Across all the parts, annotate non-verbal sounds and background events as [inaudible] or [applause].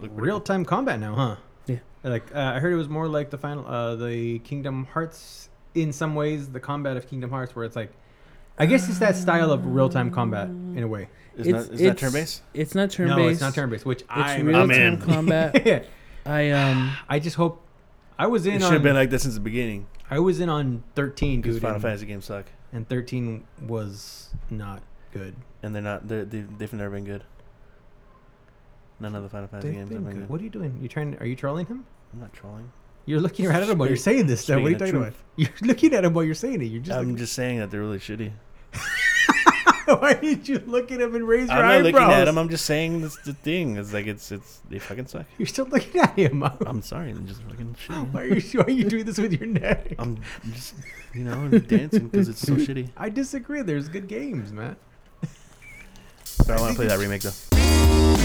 look pretty Real time combat now, huh? Yeah. Like uh, I heard it was more like the final, uh, the Kingdom Hearts. In some ways, the combat of Kingdom Hearts, where it's like, I guess it's that style of real time combat in a way. cool. Is, that, is that turn based? It's not turn based. no, based. it's not turn based. Which It's I real time in. [laughs] combat. [laughs] I um. I just hope. I was It in should on. have been like this since the beginning. I was in on thirteen, Because dude, Final and, Fantasy games suck, and thirteen was not good. and they're not. They're, they they've never been good. None of the Final Fantasy They've games been good. What are you doing? You trying? Are you trolling him? I'm not trolling. You're looking right at him while you're saying this stuff. What are you speaking talking about? You're [laughs] looking at him while you're saying it. You're just. I'm looking- just saying that they're really shitty. [laughs] Why did you look at him and raise your I'm not eyebrows? looking at them. I'm just saying this the thing. It's like it's it's they fucking suck. You're still looking at him. [laughs] I'm sorry. They're just fucking shitty. Why are you? Why are you doing this with your neck? I'm just you know I'm dancing because it's so shitty. I disagree. There's good games, man. But I want to play that remake though.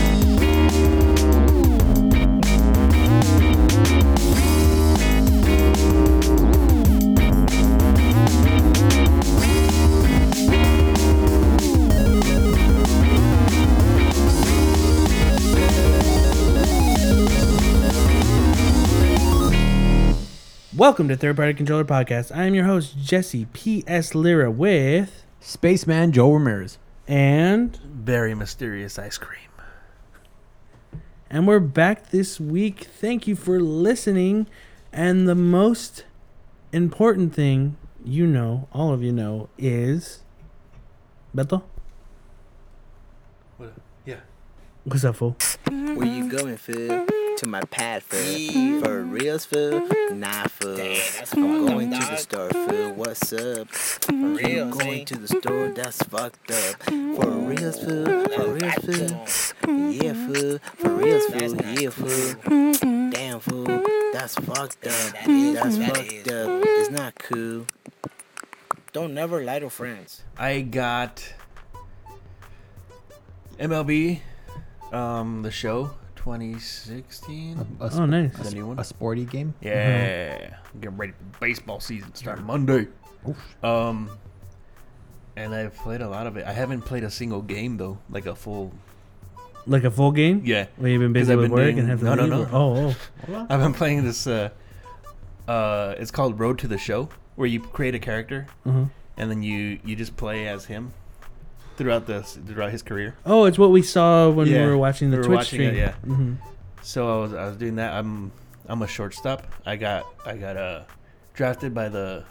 Welcome to Third Party Controller Podcast. I am your host Jesse P.S. Lira with Spaceman Joe Ramirez. and Very mysterious ice cream. and we're back this week. Thank you for listening. And the most important thing you know, all of you know, is Beto. What? Yeah. What's up, fool? Where you going, fool? To my pad, fool. For reals, food, Nah, fool. I'm going to the store, fool. What's up? I'm going to the store, that's fucked up. For mm-hmm. reals, food, For reals, fool? Yeah, food. For mm-hmm. reals, food, Yeah, fool. Mm-hmm. Damn, food, That's fucked up. That's fucked up. It's not cool. Don't never lie to friends. I got MLB, um, the show 2016. A, Oh, nice. The new one. a sporty game. Yeah, getting ready for baseball season starting Monday. Um, and I've played a lot of it. I haven't played a single game though, like a full. Like a full game? Yeah, Where you've been 'Cause busy I've with been work doing- and have to no, no, leave? no. Oh, oh. I've been playing this. Uh, uh, it's called Road to the Show, where you create a character Uh-huh. and then you you just play as him throughout this throughout his career. Oh, it's what we saw when Yeah, we were watching the we were Twitch watching stream. it, yeah. hmm So I was I was doing that. I'm I'm a shortstop. I got I got uh drafted by the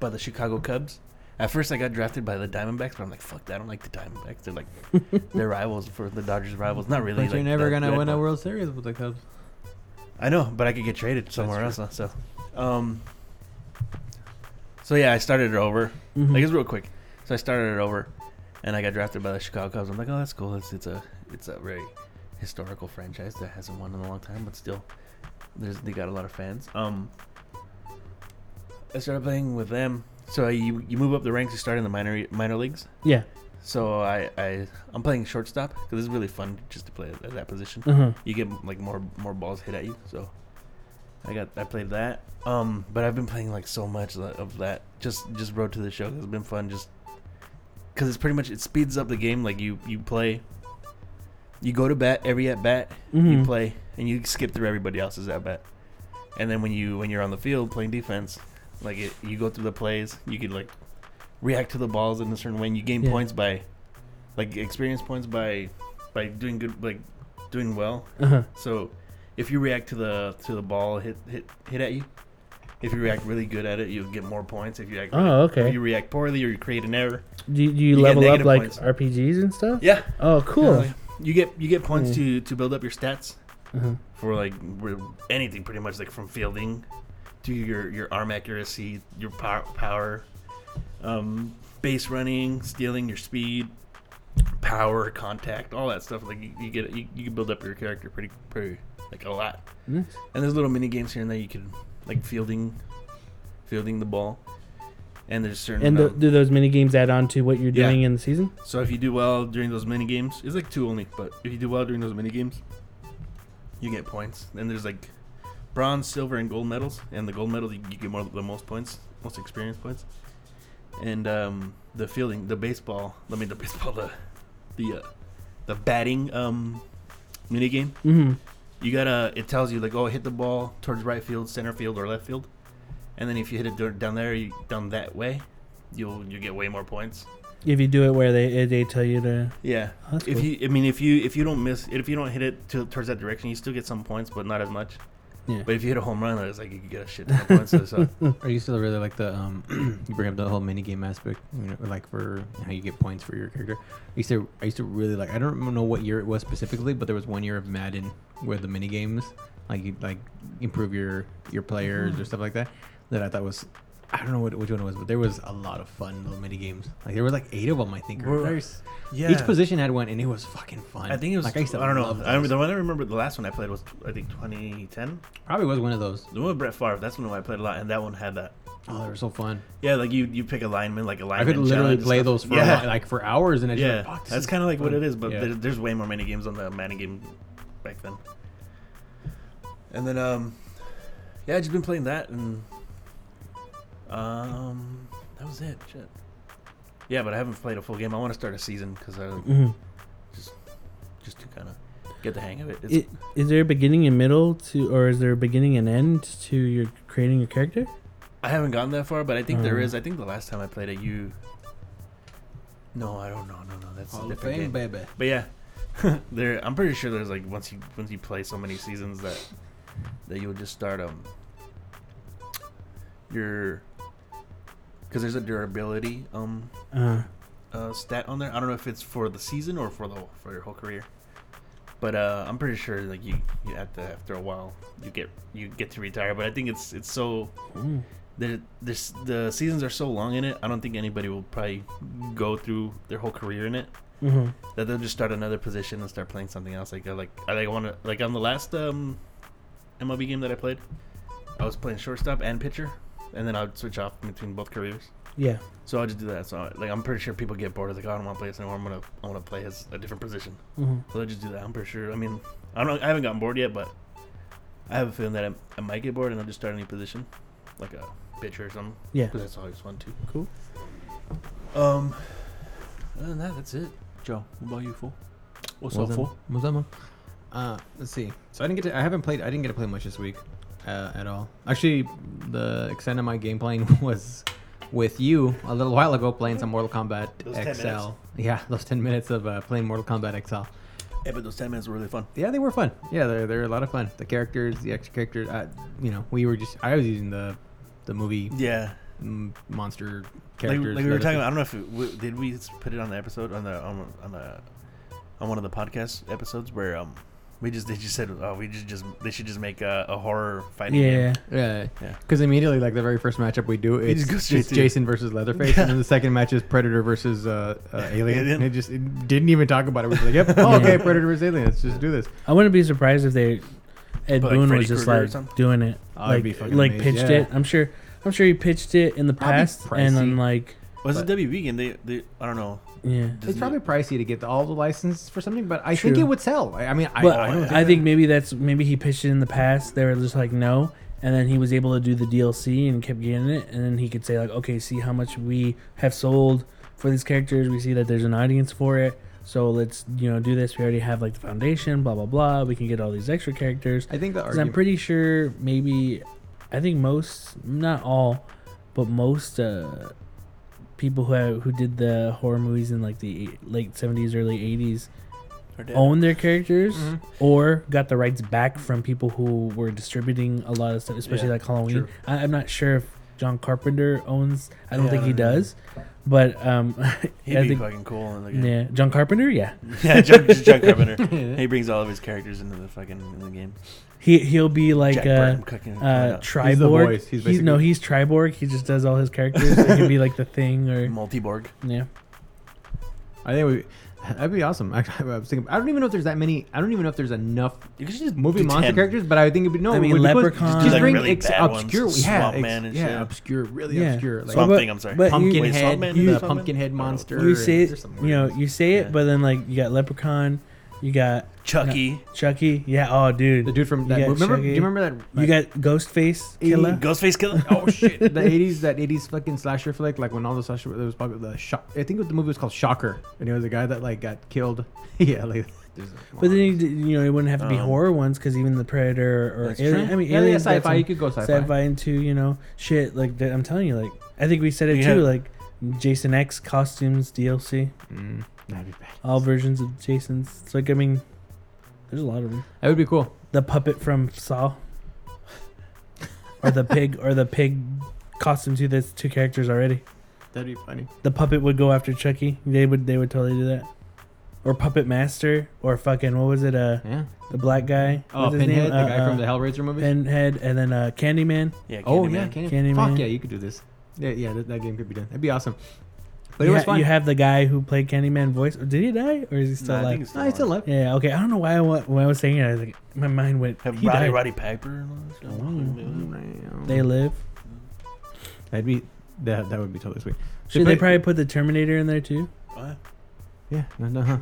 by the Chicago Cubs. At first, I got drafted by the Diamondbacks, but I'm like, fuck that. I don't like the Diamondbacks. They're like [laughs] they're rivals for the Dodgers rivals. Not really. But you're never gonna good, win a World Series with the Cubs. I know, but I could get traded somewhere else. So, um, so yeah, I started it over. Mhm. Like it's real quick. So I started it over, and I got drafted by the Chicago Cubs. I'm like, oh, that's cool. It's it's a it's a very historical franchise that hasn't won in a long time, but still, there's they got a lot of fans. Um, I started playing with them. So you you move up the ranks. You start in the minor minor leagues. Yeah. So I I I'm playing shortstop because it's really fun just to play at that position Uh-huh. you get like more more balls hit at you. So I got I played that. Um, but I've been playing like so much of that- of that. Just just road to the show. It's been fun. Just because it's pretty much it speeds up the game. Like you you play, you go to bat every at bat. You Mhm. play and you skip through everybody else's at bat. And then when you when you're on the field playing defense, like it, you go through the plays. You could like react to the balls in a certain way. And you gain Yeah. points by like experience points by by doing good like doing well Uh-huh. so if you react to the to the ball hit hit hit at you, if you react really good at it, you'll get more points. If you react, Oh, if okay. you react poorly or you create an error, Do, do you, you get level up negative like points. RPGs and stuff? yeah, Oh, cool. you get you get points Yeah. to to build up your stats Uh-huh. for like re- anything pretty much like from fielding to your your arm accuracy, your power, power um, base running, stealing, your speed, power, contact, all that stuff. Like you, you get you, you can build up your character pretty pretty like a lot. Nice. And there's little mini games here and there you can like fielding, fielding the ball. And there's certain. And the, amount- do those mini games add on to what you're Yeah. doing in the season? so if you do well during those mini games, it's like two only. But if you do well during those mini games, you get points. Then there's like bronze, silver, and gold medals. And the gold medal you, you get more the most points, most experience points. And um, the fielding, the baseball. I mean the [laughs] baseball, the the uh, the batting um mini game. Mm-hmm. You gotta. It tells you like, oh, hit the ball towards right field, center field, or left field, and then if you hit it down there, you, down that way, you'll you get way more points. If you do it where they they tell you to. Yeah. Oh, If cool. you, I mean, if you if you don't miss, if you don't hit it to, towards that direction, you still get some points, but not as much. Yeah. But if you hit a home run, it's like you could get a shit ton of points. So, so I used to really like the um, [clears throat] you bring up the whole mini game aspect, you know, like for how you get points for your character. I used to, I used to really like. I don't know what year it was specifically, but there was one year of Madden where the mini games, like you like improve your your players or stuff like that, that I thought was. I don't know what, which one it was, but there was a lot of fun little mini games. Like there was like eight of them, I think. or Were- there's- yeah. Each position had one, and it was fucking fun. I think it was. like I used to I don't know. love I remember, those. the one I remember. The last one I played was I think 2010. Probably was one of those. The one with Brett Favre. That's the one I played a lot, and that one had that. Oh, they were so fun. Yeah, like you you pick a lineman, like a I lineman. I could literally play those for yeah. a, like for hours, and I yeah, like, "Fuck, that's kind of like what it is, but Yeah. there, there's way more mini games on the Manny game back then. And then, um, yeah, I just been playing that, and um, that was it. Shit. Yeah, but I haven't played a full game. I want to start a season because I Mhm. just to kind of get the hang of it. It's, It, is there a beginning and middle to, or is there a beginning and end to your creating your character? I haven't gotten that far, but I think there Uh. is. I think the last time I played it, you. No, I don't know. No, no, that's a Hall of different Fame, game. baby. But yeah, [laughs] there. I'm pretty sure there's like once you once you play so many seasons that that you would just start um your because there's a durability um Uh, uh, stat on there. I don't know if it's for the season or for the for your whole career. But uh, I'm pretty sure like you you have to after a while you get you get to retire. But I think it's it's so mm. this the seasons are so long in it. I don't think anybody will probably go through their whole career in it. hmm That they'll just start another position and start playing something else. Like I like I like want to like on the last um MLB game that I played, I was playing shortstop and pitcher, and then I would switch off between both careers. Yeah. So I just do that. So like I'm pretty sure people get bored. Like oh, I don't want to play this anymore. I'm gonna I want to play as a different position. hmm So I just do that. I'm pretty sure. I mean I don't I haven't gotten bored yet, but I have a feeling that I, I might get bored and I'll just start a new position, like a pitcher or something. Yeah. Because that's always fun too. Cool. Um, other than that, that's it. Joe, what about you, fool? What's up, What's fool? What's up, man? Uh, let's see. So I didn't get to. I haven't played. I didn't get to play much this week, uh, at all. Actually, the extent of my game playing [laughs] was with you a little while ago, playing some Mortal Kombat Those XL. Yeah, [laughs] those ten minutes of uh, playing Mortal Kombat XL. Yeah, but those ten minutes were really fun. Yeah, they were fun. Yeah, they're they're a lot of fun. The characters, the extra characters. You know, we were just. I was using the the movie Yeah, mm, monster like, characters. like we were talking. About, I don't know if it, w- did we put it on the episode on the on, on the on one of the podcast episodes where um we just they just said oh we just just they should just make a, a horror fighting Yeah. game. Yeah, Yeah. Because immediately, like the very first matchup we do, You it's, just go it's to- Jason versus Leatherface, and then the second match is Predator versus uh, uh, [laughs] Alien. Alien. And it just it didn't even talk about it. We're just like, yep, [laughs] oh, okay, Predator versus Alien. Let's just do this. I wouldn't be surprised if they Ed But, like, Boon Freddy was just Krueger or like something? doing it, Oh, I'd like be fucking like amazed, pitched yeah. it. I'm sure. I'm sure he pitched it in the Probably past, and then like Was it WB game? They, they I don't know. Yeah. It's Disney- probably pricey to get all the licenses for something, but I think it would sell. I, I mean, I, But I don't I, think think maybe that's maybe he pitched it in the past. They were just like no, and then he was able to do the DLC and kept getting it, and then he could say like, okay, see how much we have sold for these characters. We see that there's an audience for it, so let's you know do this. We already have like the foundation, blah blah blah. We can get all these extra characters. I think the 'Cause I'm pretty sure maybe, I think most, not all, but most uh, people who have, who did the horror movies in like the eight- late 70s, early 80s Or own their characters Mhm. or got the rights back from people who were distributing a lot of stuff, especially Yeah, like Halloween. true. I, I'm not sure if John Carpenter owns. I don't Yeah, think I he don't know. does, but um, [laughs] He'd I be think fucking cool in the game. yeah, John Carpenter. Yeah, [laughs] Yeah, John, John Carpenter. [laughs] he brings all of his characters into the fucking in the game. he he'll be like Jack uh, Burton cooking. uh, He's the Triborg. voice. He's He's, no, he's Triborg. He just does all his characters. so he can be like the thing or Multiborg. yeah. I think we, that'd be awesome. Actually, [laughs] I was thinking. I don't even know if there's that many. I don't even know if there's enough You could just movie monster 10. characters, but I think it'd be no. I it mean, would be cool. Leprechaun. Just like, bring really ex- bad ones, yeah, Swamp ex- Man and yeah, shit. obscure, really Yeah. obscure. Like Swamp But- Thing. I'm sorry. but pumpkin Wait, head, Swamp Man? the Swamp pumpkin head I oh, don't know. monster. You say it, you know, you say it, Yeah. but then like you got Leprechaun, you got Chucky, Chucky. Yeah. Oh, dude. the dude from You that. got Remember? Do you remember that? you got Ghostface Killer. Ghostface Killer. [laughs] oh shit! [laughs] The '80s, that '80s fucking slasher flick, like when all the slasher, there was probably the shock. I think the movie was called Shocker, and it was a guy that like got killed. [laughs] yeah, like But then you, you know it wouldn't have to be Um, horror ones because even the Predator or That's alien, true. I mean yeah, yeah, sci-fi. some You could go sci-fi. sci-fi into you know shit like that. I'm telling you, like I think we said it Yeah. too. Like Jason X costumes DLC, Mm, that'd be bad. all versions of Jason's. It's like I mean, there's a lot of them. That would be cool. The puppet from Saw, or the [laughs] pig, or the pig costume too. That's two characters already. That'd be funny. The puppet would go after Chucky. They would they would totally do that. Or Puppet Master, or fucking what was it? Uh, Yeah. the black guy. Oh, What's name? Pinhead, the Uh, guy from uh, the Hellraiser movie. Pinhead, and then uh, Candyman. Yeah. oh yeah, Candy, Candyman. Fuck yeah, you could do this. Yeah, yeah, that, that game could be done. That'd be awesome. But you, it was ha- fun. you have the guy who played Candyman voice. Did he die, or is he still Nah, I alive? think it's no, he's still alive. Yeah, okay. I don't know why I, wa- when I was saying it, I was like, my mind went. Have he Roddy, died. Roddy Piper. and all that stuff. Mm. They live. That'd be that. That would be totally sweet. Should play- they probably put the Terminator in there too? What? Yeah. No, no, huh.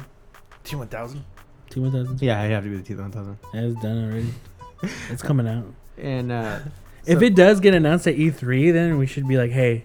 T one thousand. T one thousand. Yeah, I have to be the T one thousand. Yeah, it's done already. [laughs] it's coming out. And uh, if it does get announced at E3, then we should be like, hey,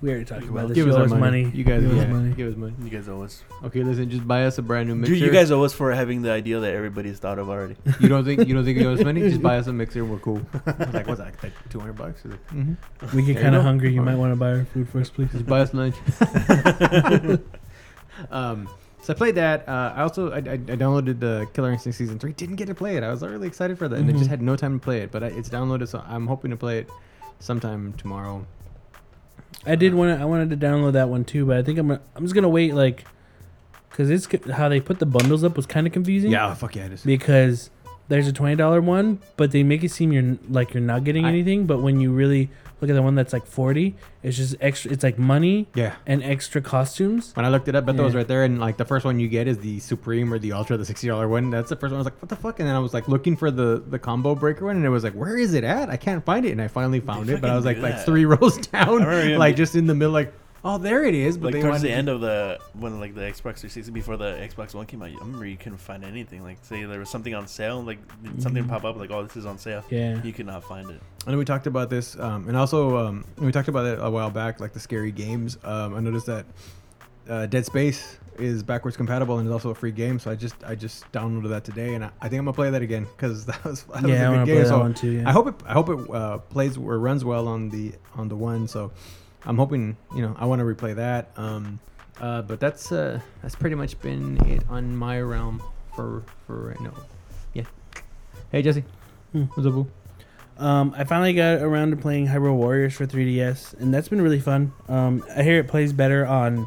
we already talked about this. give You us owe our us money. money. You guys, Give us yeah, money. give us money. You guys owe us. Okay, listen, just buy us a brand new mixer. Dude, you guys owe us for having the idea that everybody's thought of already. you don't think you don't think you owe us money? Just buy [laughs] us a mixer. We're cool. I like, what's that? Like two hundred bucks? Like, mm-hmm. We get kind of hungry. You might Alright. want to buy our food first, please. Just buy us lunch. [laughs] [laughs] um, so I played that. Uh, I also I, I, I downloaded the Killer Instinct season three. Didn't get to play it. I was really excited for that, and I Mhm. just had no time to play it. But I, it's downloaded, so I'm hoping to play it sometime tomorrow. I did want to. I wanted to download that one too, but I think I'm. gonna- I'm just gonna wait, like, because it's how they put the bundles up was kind of confusing. Yeah, fuck yeah, it is. Because there's a twenty dollar one, but they make it seem you're like you're not getting I- anything. But when you really look at the one that's like forty, it's just extra. It's like money Yeah. and extra costumes. When I looked it up, Beto was right there, and like the first one you get is the Supreme or the Ultra, the sixty dollar one. That's the first one. I was like, what the fuck? And then I was like looking for the the combo breaker one, and it was like, where is it at? I can't find it, and I finally found it. But I was like, fucking do like [laughs] three [laughs] rows down, remember him- like just in the middle, like, oh, there it is. But like they towards the to- end of the when like the Xbox 360 before the Xbox One came out, I remember you couldn't find anything. Like say there was something on sale, like something Mhm. pop up, like oh this is on sale. Yeah. You could not find it. I know we talked about this, um, and also um, we talked about it a while back, like the scary games. Um, I noticed that uh, Dead Space is backwards compatible and is also a free game. So I just I just downloaded that today, and I, I think I'm gonna play that again because [laughs] that was that yeah, I a want good game. So too. Yeah. I hope it I hope it uh, plays or runs well on the on the one. So I'm hoping you know I want to replay that. Um, uh, but that's uh, that's pretty much been it on my realm for for right now. Yeah. Hey Jesse, Hmm. what's up, boo? Um, I finally got around to playing Hyrule Warriors for 3DS, and that's been really fun. Um, I hear it plays better on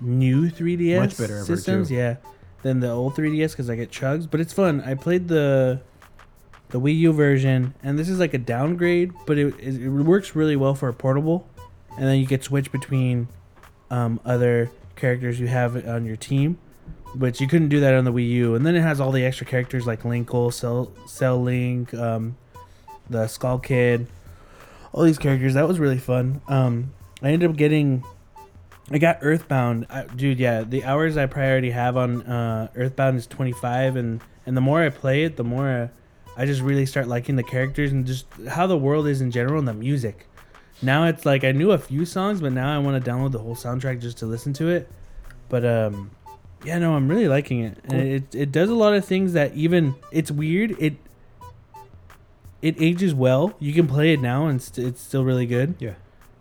new 3DS Much better, systems, too. yeah, than the old 3DS because I get chugs. But it's fun. I played the the Wii U version, and this is like a downgrade, but it, it, it works really well for a portable. And then you get switch between um, other characters you have on your team, which you couldn't do that on the Wii U. And then it has all the extra characters like Linkle, Cell, Cell Link, um, the Skull Kid, all these characters. That was really fun. Um, I ended up getting, I got Earthbound, I, dude. Yeah, the hours I priority have on uh, Earthbound is 25, and and the more I play it, the more I just really start liking the characters and just how the world is in general and the music. Now it's like I knew a few songs, but now I want to download the whole soundtrack just to listen to it. But um, yeah, no, I'm really liking it, and it it does a lot of things that even it's weird. It it ages well. You can play it now, and st- it's still really good. Yeah.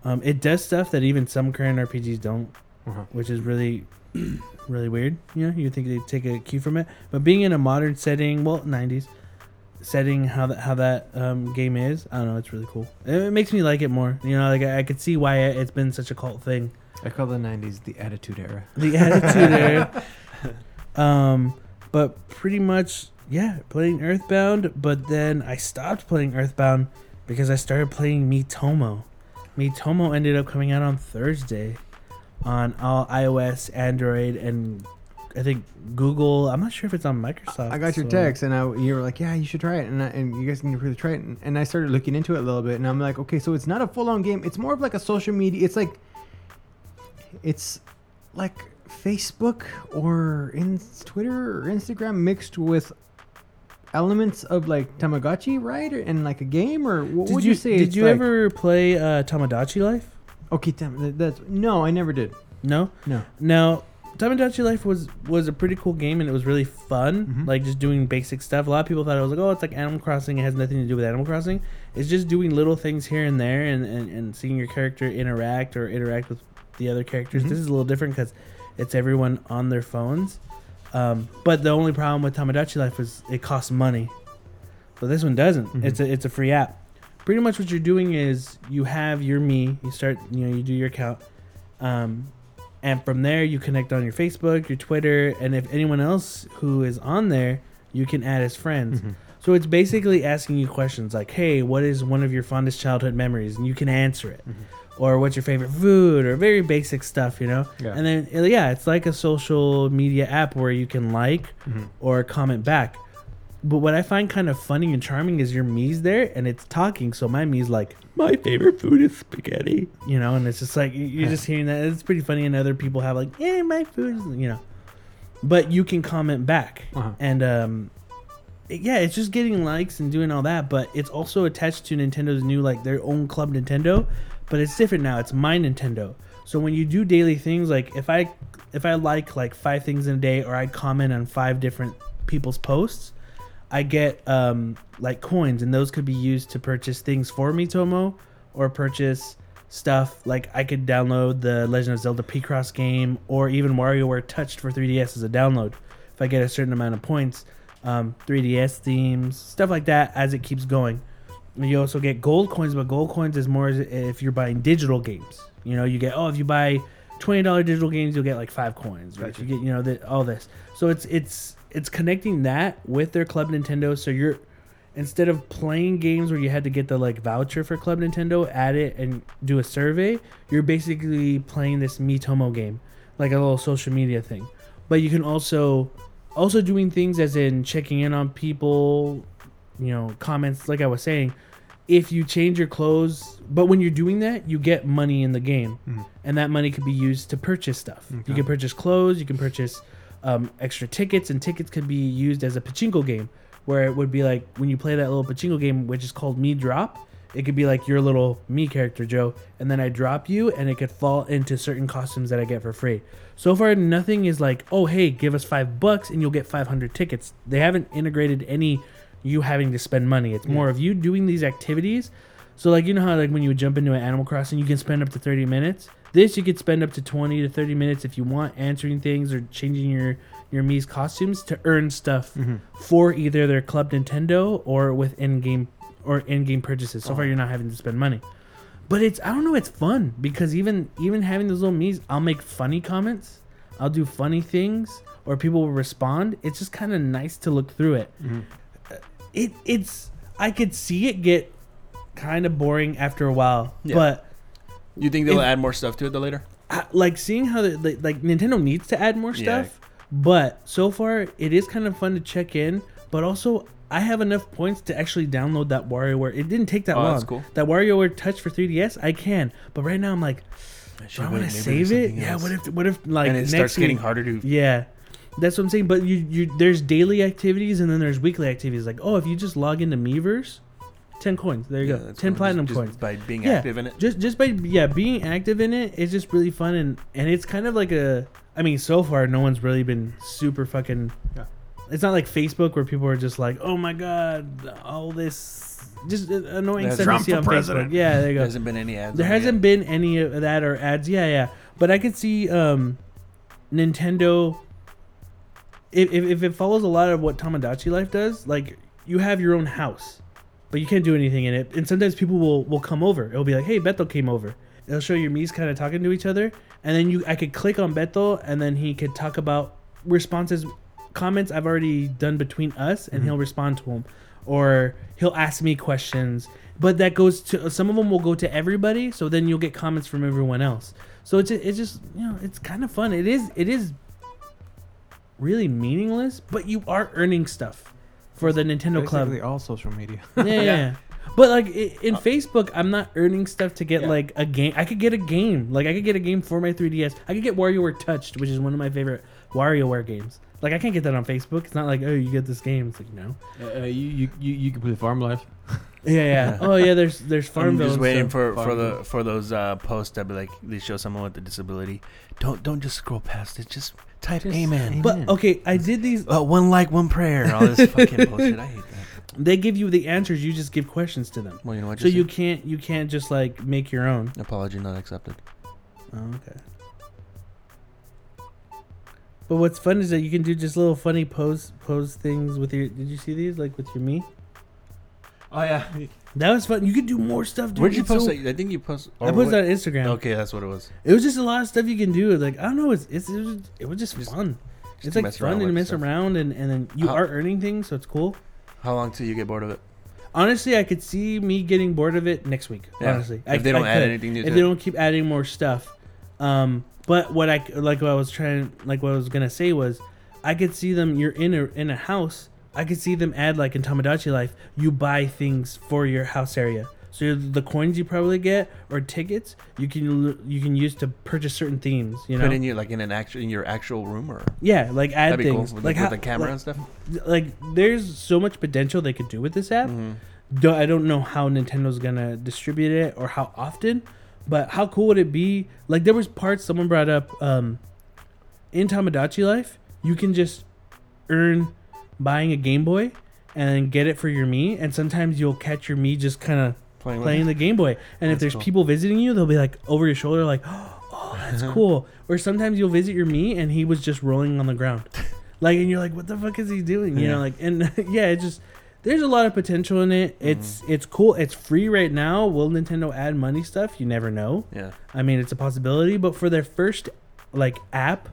Um, it does stuff that even some current RPGs don't, Uh-huh. which is really, [clears throat] really weird. You know, you think they take a cue from it, but being in a modern setting, well, '90s setting, how that how that um, game is, I don't know, it's really cool. It, it makes me like it more. You know, like I, I could see why it, it's been such a cult thing. I call the '90s the Attitude Era. The attitude Era. [laughs] Um, but pretty much, yeah, playing Earthbound. But then I stopped playing Earthbound because I started playing Miitomo. Miitomo ended up coming out on Thursday on all iOS, Android, and I think Google. I'm not sure if it's on Microsoft. I got your so- text, and I you were like, "Yeah, you should try it," and I, and you guys need to really try it. And, and I started looking into it a little bit, and I'm like, "Okay, so it's not a full on game. It's more of like a social media. It's like, it's like Facebook or in Twitter or Instagram mixed with." Elements of like Tamagotchi, right? And like a game, or what Did would you, you, say? Did you like? ever play uh, Tomodachi Life? Okay, Tam- that's no, I never did. No. No. Now, Tomodachi Life was was a pretty cool game and it was really fun. Mhm. Like just doing basic stuff. A lot of people thought it was like, oh, it's like Animal Crossing. It has nothing to do with Animal Crossing. It's just doing little things here and there and, and, and seeing your character interact or interact with the other characters. Mhm. This is a little different because it's everyone on their phones. Um, but the only problem with Tomodachi Life is it costs money. But this one doesn't. Mhm. It's a it's a free app. Pretty much what you're doing is you have your me. You start you know you do your account. Um, and from there you connect on your Facebook, your Twitter, and if anyone else who is on there, you can add as friends. Mhm. So it's basically asking you questions like, "Hey, what is one of your fondest childhood memories?" and you can answer it. Mhm. Or what's your favorite food or very basic stuff, you know? Yeah. And then uh, yeah, it's like a social media app where you can like Mhm. or comment back. But what I find kind of funny and charming is your me's there and it's talking. So my me's like, my favorite food is spaghetti, you know, and it's just like you- you're just [laughs] hearing that. It's pretty funny, and other people have like, yeah, my food, is, you know. But you can comment back, Uh-huh. and um, yeah, it's just getting likes and doing all that. But it's also attached to Nintendo's new like their own Club Nintendo, but it's different now. It's my Nintendo. So when you do daily things, like if I if I like like five things in a day, or I comment on five different people's posts, I get um, like coins, and those could be used to purchase things for Miitomo, or purchase stuff like I could download the Legend of Zelda Picross game or even WarioWare Touched for 3DS as a download if I get a certain amount of points. Um, 3DS themes, stuff like that as it keeps going. You also get gold coins, but gold coins is more if you're buying digital games. You know, you get oh if you buy twenty dollar digital games, you'll get like five coins. If Gotcha. you get you know the, all this. So it's it's it's connecting that with their Club Nintendo. So you're instead of playing games where you had to get the like voucher for Club Nintendo, add it and do a survey, you're basically playing this Miitomo game, like a little social media thing. But you can also also doing things as in checking in on people, you know, comments like I was saying. If you change your clothes, but when you're doing that, you get money in the game, Mhm. and that money could be used to purchase stuff. You can purchase clothes, you can purchase um, extra tickets, and tickets could be used as a pachinko game, where it would be like when you play that little pachinko game, which is called Me Drop. It could be like your little me character, Joe, and then I drop you, and it could fall into certain costumes that I get for free. So far, nothing is like, oh, hey, give us five bucks and you'll get 500 tickets. They haven't integrated any you having to spend money. It's more of you doing these activities. So, like, you know how, like, when you jump into an Animal Crossing, you can spend up to 30 minutes? This, you could spend up to 20 to 30 minutes if you want, answering things or changing your, your Mii's costumes to earn stuff Mhm. for either their Club Nintendo or with in-game or in-game purchases. So far, you're not having to spend money. But it's I don't know, it's fun because even even having those little me's, I'll make funny comments, I'll do funny things, or people will respond. It's just kind of nice to look through it. Mhm. It it's I could see it get kind of boring after a while, Yeah. but you think they'll if, add more stuff to it though later? I, like seeing how the, like, like Nintendo needs to add more yeah. stuff, but so far it is kind of fun to check in. But also, I have enough points to actually download that WarioWare. It didn't take that oh, long. That's cool. That WarioWare Touch for 3DS, I can. But right now, I'm like, I want to save it? Else. Yeah. What if? What if? Like, and it starts week, getting harder to. Yeah. That's what I'm saying. But you, you, there's daily activities and then there's weekly activities. Like, oh, if you just log into Miiverse, 10 coins. There you yeah, go. 10 cool. platinum just, coins. Just by being yeah, active in it. Just just by yeah, being active in it is just really fun and and it's kind of like a I mean, so far no one's really been super fucking yeah. It's not like Facebook where people are just like, "Oh my god, all this just uh, annoying stuff Trump on president. Facebook." Yeah, there you go. There hasn't been any ads. There hasn't yet. been any of that or ads. Yeah, yeah. But I could see um Nintendo if, if, if it follows a lot of what Tomodachi life does, like you have your own house but you can't do anything in it. And sometimes people will will come over. It'll be like hey beto came over. It'll show your me's kind of talking to each other and then you i could click on beto and then he could talk about responses comments i've already done between us and he'll mm-hmm. respond to them or he'll ask me questions. But that goes to some of them will go to everybody so then you'll get comments from everyone else. So it's it's just you know it's kind of fun. It is it is really meaningless but you are earning stuff for the nintendo club Basically all social media. yeah, yeah. yeah. [laughs] But like i- in uh, Facebook, I'm not earning stuff to get Yeah. like a game. I could get a game. Like I could get a game for my 3DS. I could get WarioWare Touched, which is one of my favorite WarioWare games. Like I can't get that on Facebook. It's not like oh you get this game. It's like no. Uh, you, you you you can play Farm Life. Yeah, yeah. [laughs] Oh yeah, there's there's Farmville. I'm Farmville. just waiting for, for the for those uh, posts that be like they show someone with a disability. Don't don't just scroll past it. Just type Just amen. But okay, I did these. Uh, one like, one prayer. All this [laughs] fucking bullshit. I hate that. They give you the answers. You just give questions to them. Well, you know what? So you can't you can't just like make your own. apology not accepted. Oh, okay. But what's fun is that you can do just little funny pose pose things with your. Did you see these like with your me? Oh yeah. That was fun. You could do more stuff. Dude. Where'd you It's post so- that? I think you post. I posted what- on Instagram. Okay, that's what it was. It was just a lot of stuff you can do. Like I don't know, it's it's it was, it was just, Just- fun. Just it's like mess fun around and with mess stuff. around, and and then you How- are earning things, so it's cool. How long till you get bored of it? Honestly, I could see me getting bored of it next week. Yeah. Honestly, If they don't add could. anything new if to they it. don't keep adding more stuff. Um, but what I like, what I was trying, like what I was gonna say was, I could see them. You're in a in a house. I could see them add like in Tomodachi Life. You buy things for your house area. So the coins you probably get or tickets you can you can use to purchase certain themes. You know, Put in your like in an actual in your actual room or yeah, like add that'd be cool things with, like the, how, with the camera like, and stuff. like there's so much potential they could do with this app. Mhm. Do I don't know how Nintendo's gonna distribute it or how often, but how cool would it be? Like there was parts someone brought up um, in Tomodachi Life. You can just earn buying a Game Boy and get it for your me, and sometimes you'll catch your me just kind of Playing, playing the Game Boy. And if That's there's cool. people visiting you, they'll be like over your shoulder, like, [gasps] "Oh, that's [laughs] cool." Or sometimes you'll visit your me, and he was just rolling on the ground, [laughs] like, and you're like, "What the fuck is he doing?" You know, like, and [laughs] yeah, it just there's a lot of potential in it. It's it's cool. It's free right now. Will Nintendo add money stuff? You never know. Yeah. I mean, it's a possibility, but for their first like app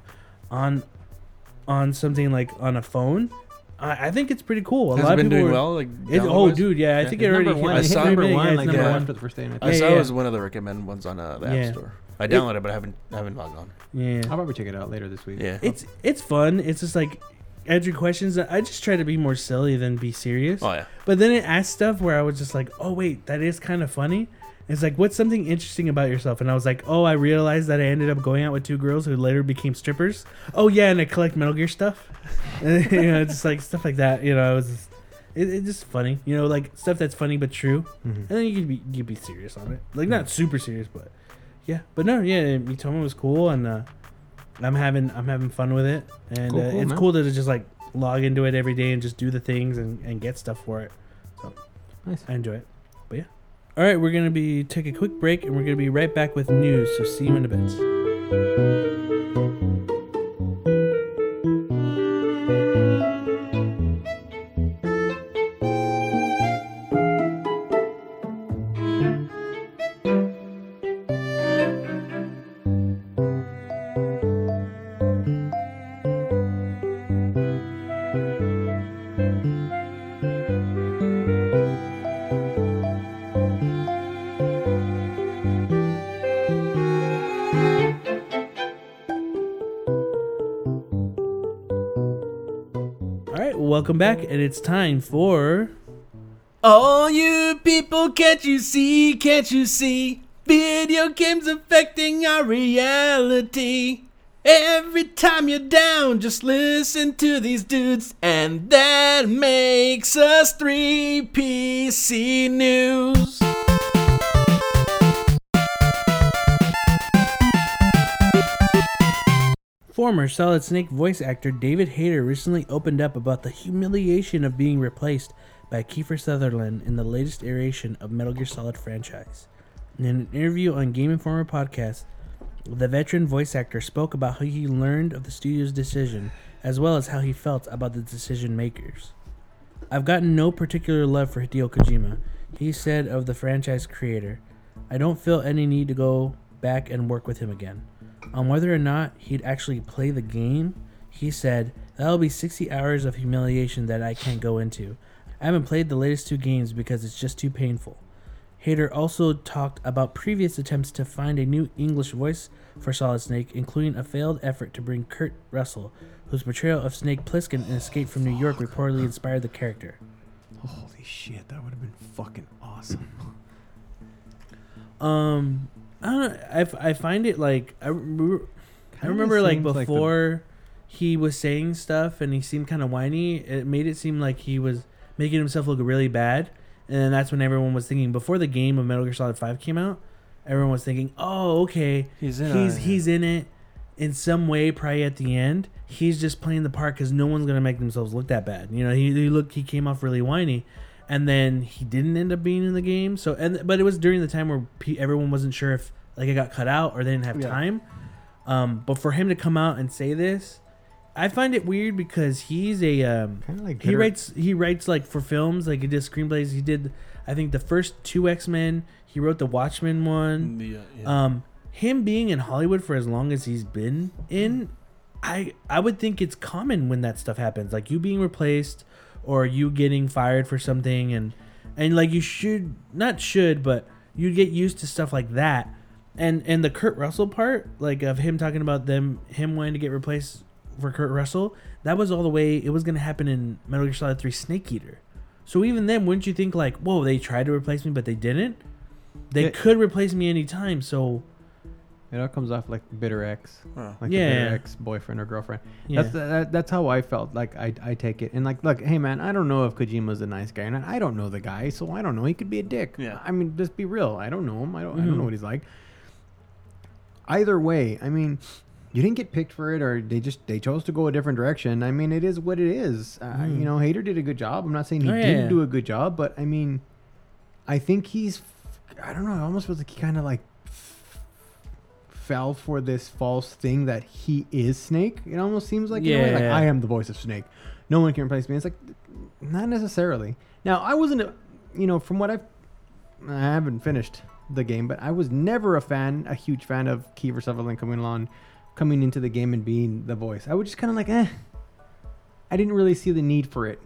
on on something like on a phone, I, I think it's pretty cool. A Has lot it of people doing were- well? Like It, oh, dude, yeah, I Yeah. think It's it already number hit. I saw- number yeah, one it's like number yeah, one. after the first day. I I. Yeah, saw yeah. it was one of the recommended ones on uh, the Yeah. App Store. I It- downloaded, it, but I haven't I haven't logged on. Yeah, I'll probably check it out later this week. Yeah. it's it's fun. It's just like answering questions. I just try to be more silly than be serious. oh yeah. But then it asked stuff where I was just like, oh wait, that is kind of funny. It's like, what's something interesting about yourself? And I was like, oh, I realized that I ended up going out with two girls who later became strippers. Oh yeah, and I collect Metal Gear stuff. [laughs] And, you know, just like stuff like that. You know, it was just, it, it's just funny. You know, like stuff that's funny but true. Mhm. And then you could be you could be serious on it, like not super serious, but yeah. But no, yeah, Miitomo was cool, and uh, I'm having I'm having fun with it, and Cool, uh, cool, it's man. cool to just like log into it every day and just do the things and, and get stuff for it. So Nice. I enjoy it. But yeah. All right, we're gonna be take a quick break, and we're gonna be right back with news. So see you in a bit. Welcome back, and it's time for All you people, can't you see? Can't you see? Video games affecting our reality. Every time you're down, just listen to these dudes, and that makes us 3PC News. Former Solid Snake voice actor David Hayter recently opened up about the humiliation of being replaced by Kiefer Sutherland in the latest iteration of Metal Gear Solid franchise. In an interview on Game Informer podcast, the veteran voice actor spoke about how he learned of the studio's decision as well as how he felt about the decision makers. I've gotten no particular love for Hideo Kojima, he said of the franchise creator. I don't feel any need to go back and work with him again. On whether or not he'd actually play the game, he said, That'll be 60 hours of humiliation that I can't go into. I haven't played the latest two games because it's just too painful. Hayter also talked about previous attempts to find a new English voice for Solid Snake, including a failed effort to bring Kurt Russell, whose portrayal of Snake Plissken in Escape from New York reportedly inspired the character. Holy shit, that would have been fucking awesome. Um, I don't know. I, I find it like I remember, I remember like seems like the- before he was saying stuff and he seemed kind of whiny. It made it seem like he was making himself look really bad, and then that's when everyone was thinking before the game of Metal Gear Solid Five came out. Everyone was thinking, "Oh, okay, He's in. he's it. he's in it in some way. Probably at the end, he's just playing the part because no one's gonna make themselves look that bad. You know, he, he looked he came off really whiny, and then he didn't end up being in the game. So and but it was during the time where pe- everyone wasn't sure if like it got cut out or they didn't have Yeah. time. Um, but for him to come out and say this, I find it weird because he's a um, Kind of like he writes he writes like for films like he did screenplays. He did I think the first two X Men. He wrote the Watchmen one. Yeah, yeah. Um, him being in Hollywood for as long as he's been in, I I would think it's common when that stuff happens, like you being replaced or you getting fired for something, and and like you should not should, but you get used to stuff like that. And and the Kurt Russell part, like of him talking about them him wanting to get replaced for Kurt Russell, that was all the way it was gonna happen in Metal Gear Solid Three Snake Eater. So even then, wouldn't you think like, whoa, they tried to replace me, but they didn't? They Yeah. could replace me anytime, so It all comes off like bitter ex, Oh. like Yeah, bitter yeah. ex boyfriend or girlfriend. yeah. That's that, that's how I felt. Like I I take it and like look, hey man, I don't know if Kojima's a nice guy or not. I don't know the guy, so I don't know. He could be a dick. Yeah. I mean, just be real. I don't know him. I don't. I Mhm. don't know what he's like. Either way, I mean, you didn't get picked for it, or they just they chose to go a different direction. I mean, it is what it is. Uh, Mhm. You know, Hayter did a good job. I'm not saying he Oh, yeah, didn't yeah. do a good job, but I mean, I think he's. I don't know. I almost feels like he kind of like fell for this false thing that he is Snake. It almost seems like in a way, like Yeah. I am the voice of Snake. No one can replace me. It's like not necessarily. Now I wasn't, a, you know, from what I've, I haven't finished the game, but I was never a fan, a huge fan of Kiefer Sutherland coming along, coming into the game and being the voice. I was just kind of like, eh. I didn't really see the need for it.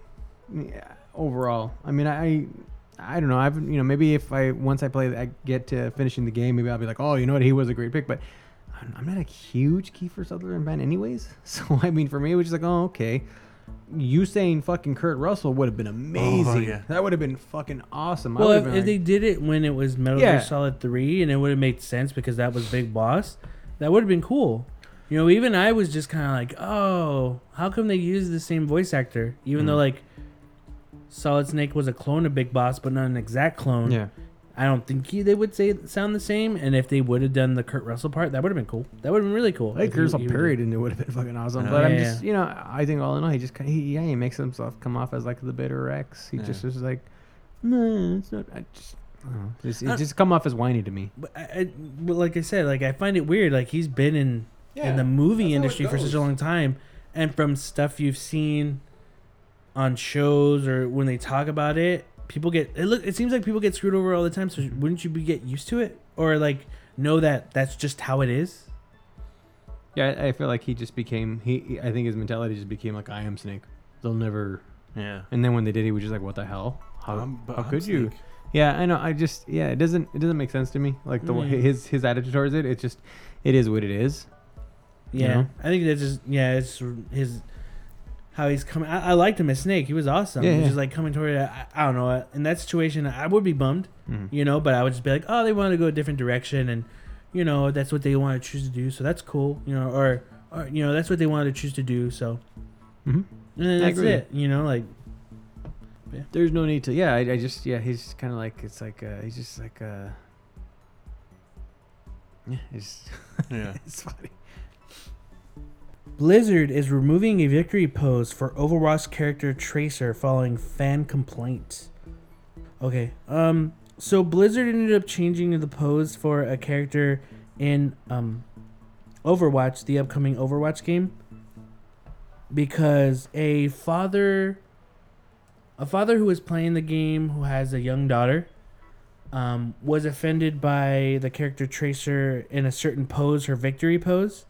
Yeah, overall, I mean, I, I don't know. I've, you know, maybe if I once I play, I get to finishing the game, maybe I'll be like, oh, you know what, he was a great pick. But I'm not a huge Kiefer Sutherland fan, anyways. [laughs] So I mean, for me, it was just like, oh, okay. You saying fucking Kurt Russell would have been amazing. yeah. That would have been fucking awesome. Well, if, if like- they did it when it was Metal Yeah. Gear Solid Three, and it would have made sense because that was Big Boss, that would have been cool. You know, even I was just kind of like, oh, how come they use the same voice actor, even though Mm. like Solid Snake was a clone of Big Boss, but not an exact clone. yeah. I don't think he, they would say sound the same. And if they would have done the Kurt Russell part, that would have been cool. That would have been really cool. I think if Russell period and it would have been fucking awesome. Yeah. but I'm Yeah, just, you know, I think all in all, he just, he, yeah, he makes himself come off as like the bitter ex. He Yeah. just is like, no, it's not. I just, I. Just, it Uh, just come off as whiny to me. But, I, I, but like I said, like I find it weird. Like he's been in in the movie industry for such a long time, and from stuff you've seen on shows or when they talk about it, people get it. Look, it seems like people get screwed over all the time. So wouldn't you be get used to it, or like know that that's just how it is? Yeah, I I feel like he just became. He, he- I think his mentality just became like, I am Snake. They'll never. Yeah. And then when they did, he was just like, what the hell? How, Um, how I'm could you? Yeah, I know. I just, yeah, it doesn't, it doesn't make sense to me. Like the way Mm. his his attitude towards it, it's just, it is what it is. You Yeah, know? I think that's just yeah, it's his how he's coming. I, I liked him as Snake. He was awesome. Yeah, He's yeah. just like coming toward. I, I don't know. In that situation, I would be bummed. Mhm. you know but i would just be like oh they want to go a different direction and you know that's what they want to choose to do so that's cool you know or, or you know that's what they wanted to choose to do so Mhm. and then that's agree. it you know like There's no need to. Yeah, I, I just yeah, he's kind of like it's like uh, he's just like uh, yeah, he's [laughs] Yeah. it's funny. Blizzard is removing a victory pose for overwatch character tracer following fan complaints. Okay um so blizzard ended up changing the pose for a character in um overwatch the upcoming overwatch game because a father a father who was playing the game who has a young daughter um, was offended by the character tracer in a certain pose her victory pose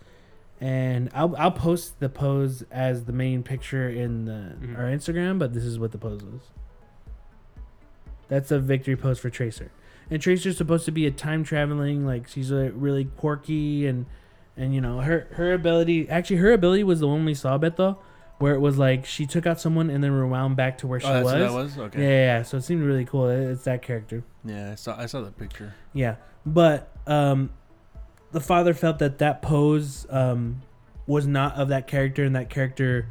and I'll, I'll post the pose as the main picture in the Mhm. our instagram but this is what the pose was that's a victory pose for tracer and tracer's supposed to be a time traveling like she's a really quirky and and you know her her ability actually her ability was the one we saw Beto where it was like she took out someone and then rewound back to where she Oh, was. that was. Okay. Yeah, yeah, yeah. So it seemed really cool. It- It's that character. Yeah, I saw. I saw the picture. Yeah, but um, the father felt that that pose um was not of that character, and that character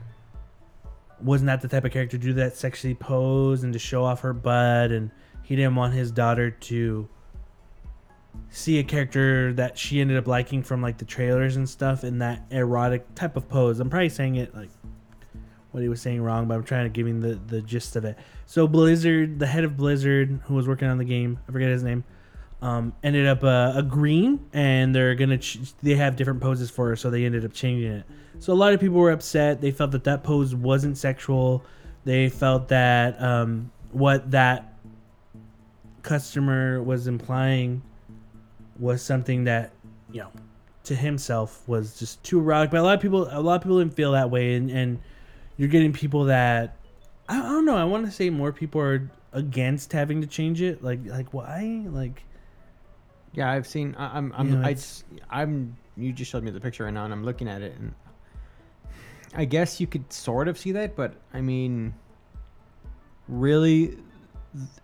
was not the type of character to do that sexy pose and to show off her butt and he didn't want his daughter to see a character that she ended up liking from like the trailers and stuff in that erotic type of pose. I'm probably saying it like what he was saying wrong, but I'm trying to give him the, the gist of it. So Blizzard, the head of Blizzard, who was working on the game, I forget his name, um, ended up uh, agreeing, and they're gonna ch- they have different poses for her, so they ended up changing it. So a lot of people were upset. They felt that that pose wasn't sexual. They felt that um, what that customer was implying was something that you know to himself was just too erotic. But a lot of people, a lot of people didn't feel that way, and, and you're getting people that I, I don't know. I want to say more people are against having to change it. Like, like why? Like, Yeah, I've seen. I, I'm. I'm. You know, I, I'm. You just showed me the picture right now, and I'm looking at it, and I guess you could sort of see that, but I mean, really, th-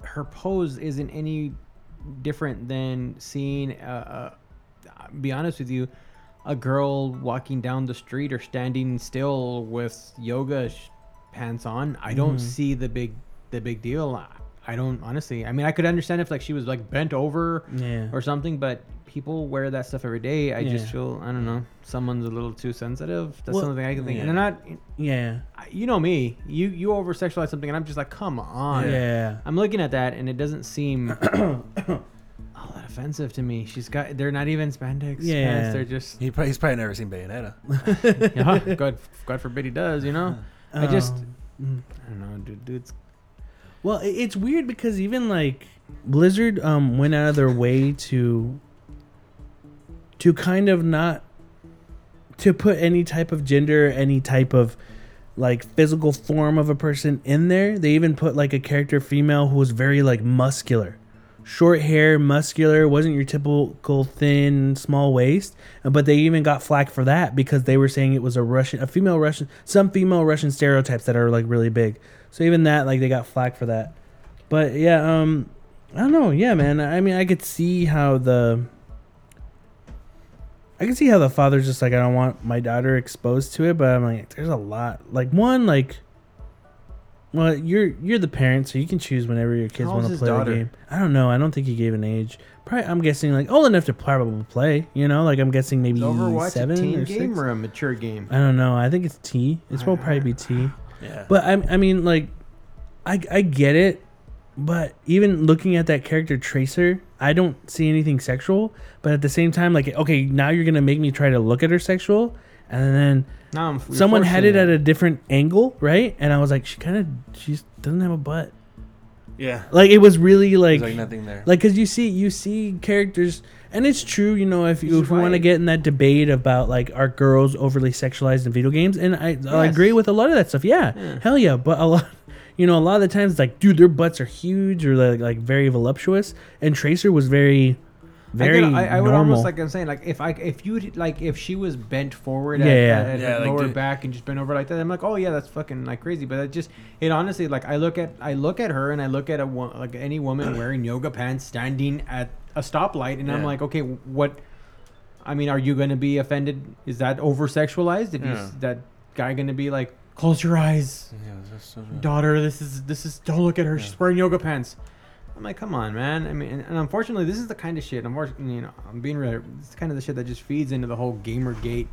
her pose isn't any different than seeing. Uh, uh, be honest with you, a girl walking down the street or standing still with yoga sh- pants on. I don't Mhm. see the big, the big deal. I- I don't honestly. I mean, I could understand if like she was like bent over yeah, or something, but people wear that stuff every day. I just feel I don't know. Someone's a little too sensitive. That's Well, something I can think. And yeah. they're not. yeah, You know me. You you over sexualize something, and I'm just like, come on. yeah. I'm looking at that, and it doesn't seem [coughs] [coughs] all that offensive to me. She's got. They're not even spandex Yeah. pants. They're just. He probably, he's probably never seen Bayonetta. [laughs] yeah, [laughs] God, God forbid he does. You know. I just. Um. I don't know, dude. Dude's. Well, it's weird because even like Blizzard um went out of their way to to kind of not to put any type of gender, any type of like physical form of a person in there. They even put like a character female who was very like muscular. Short hair, muscular, wasn't your typical thin, small waist. Uh, But they even got flack for that because they were saying it was a Russian, a female Russian, some female Russian stereotypes that are like really big. So even that, like they got flack for that. But yeah, um, I don't know. Yeah, man. I mean, I could see how the, I can see how the father's just like, I don't want my daughter exposed to it. But I'm like, there's a lot. Like one, like, well, you're you're the parent, so you can choose whenever your kids want to play daughter? the game. I don't know. I don't think he gave an age. Probably, I'm guessing like old enough to probably play. You know, like I'm guessing maybe Overwatch seven a teen or game six. or a mature game? I don't know. I think it's T. It's will probably be T. Yeah. But I, I mean, like, I, I get it. But even looking at that character Tracer, I don't see anything sexual. But at the same time, like, okay, now you're gonna make me try to look at her sexual, and then No, I'm, someone had forcing it at a different angle, right? And I was like, she kind of, she doesn't have a butt. Yeah. Like it was really like, There's like nothing there. like because you see you see characters and it's true you know if you This if is want to get in that debate about like are girls overly sexualized in video games and i i agree with a lot of that stuff yeah, Yeah. hell yeah but a [laughs] lot you know a lot of the times it's like dude their butts are huge or like, like very voluptuous and tracer was very very I, get- I, I would normal. almost like I'm saying like if I if you like if she was bent forward Yeah, at, yeah. at, at Yeah, her like, lower dude- back and just bent over like that I'm like oh yeah that's fucking like crazy. But it just it honestly like I look at I look at her and I look at a wo- like any woman [coughs] wearing yoga pants standing at a stoplight and I'm like okay what I mean are you gonna be offended? Is that over sexualized if you Yeah. s that guy gonna be like close your eyes. Yeah, so- daughter this is this is don't look at her. She's wearing yoga pants i'm like come on man. I mean and, and unfortunately this is the kind of shit unfortunately you know i'm being real it's kind of the shit that just feeds into the whole gamer gate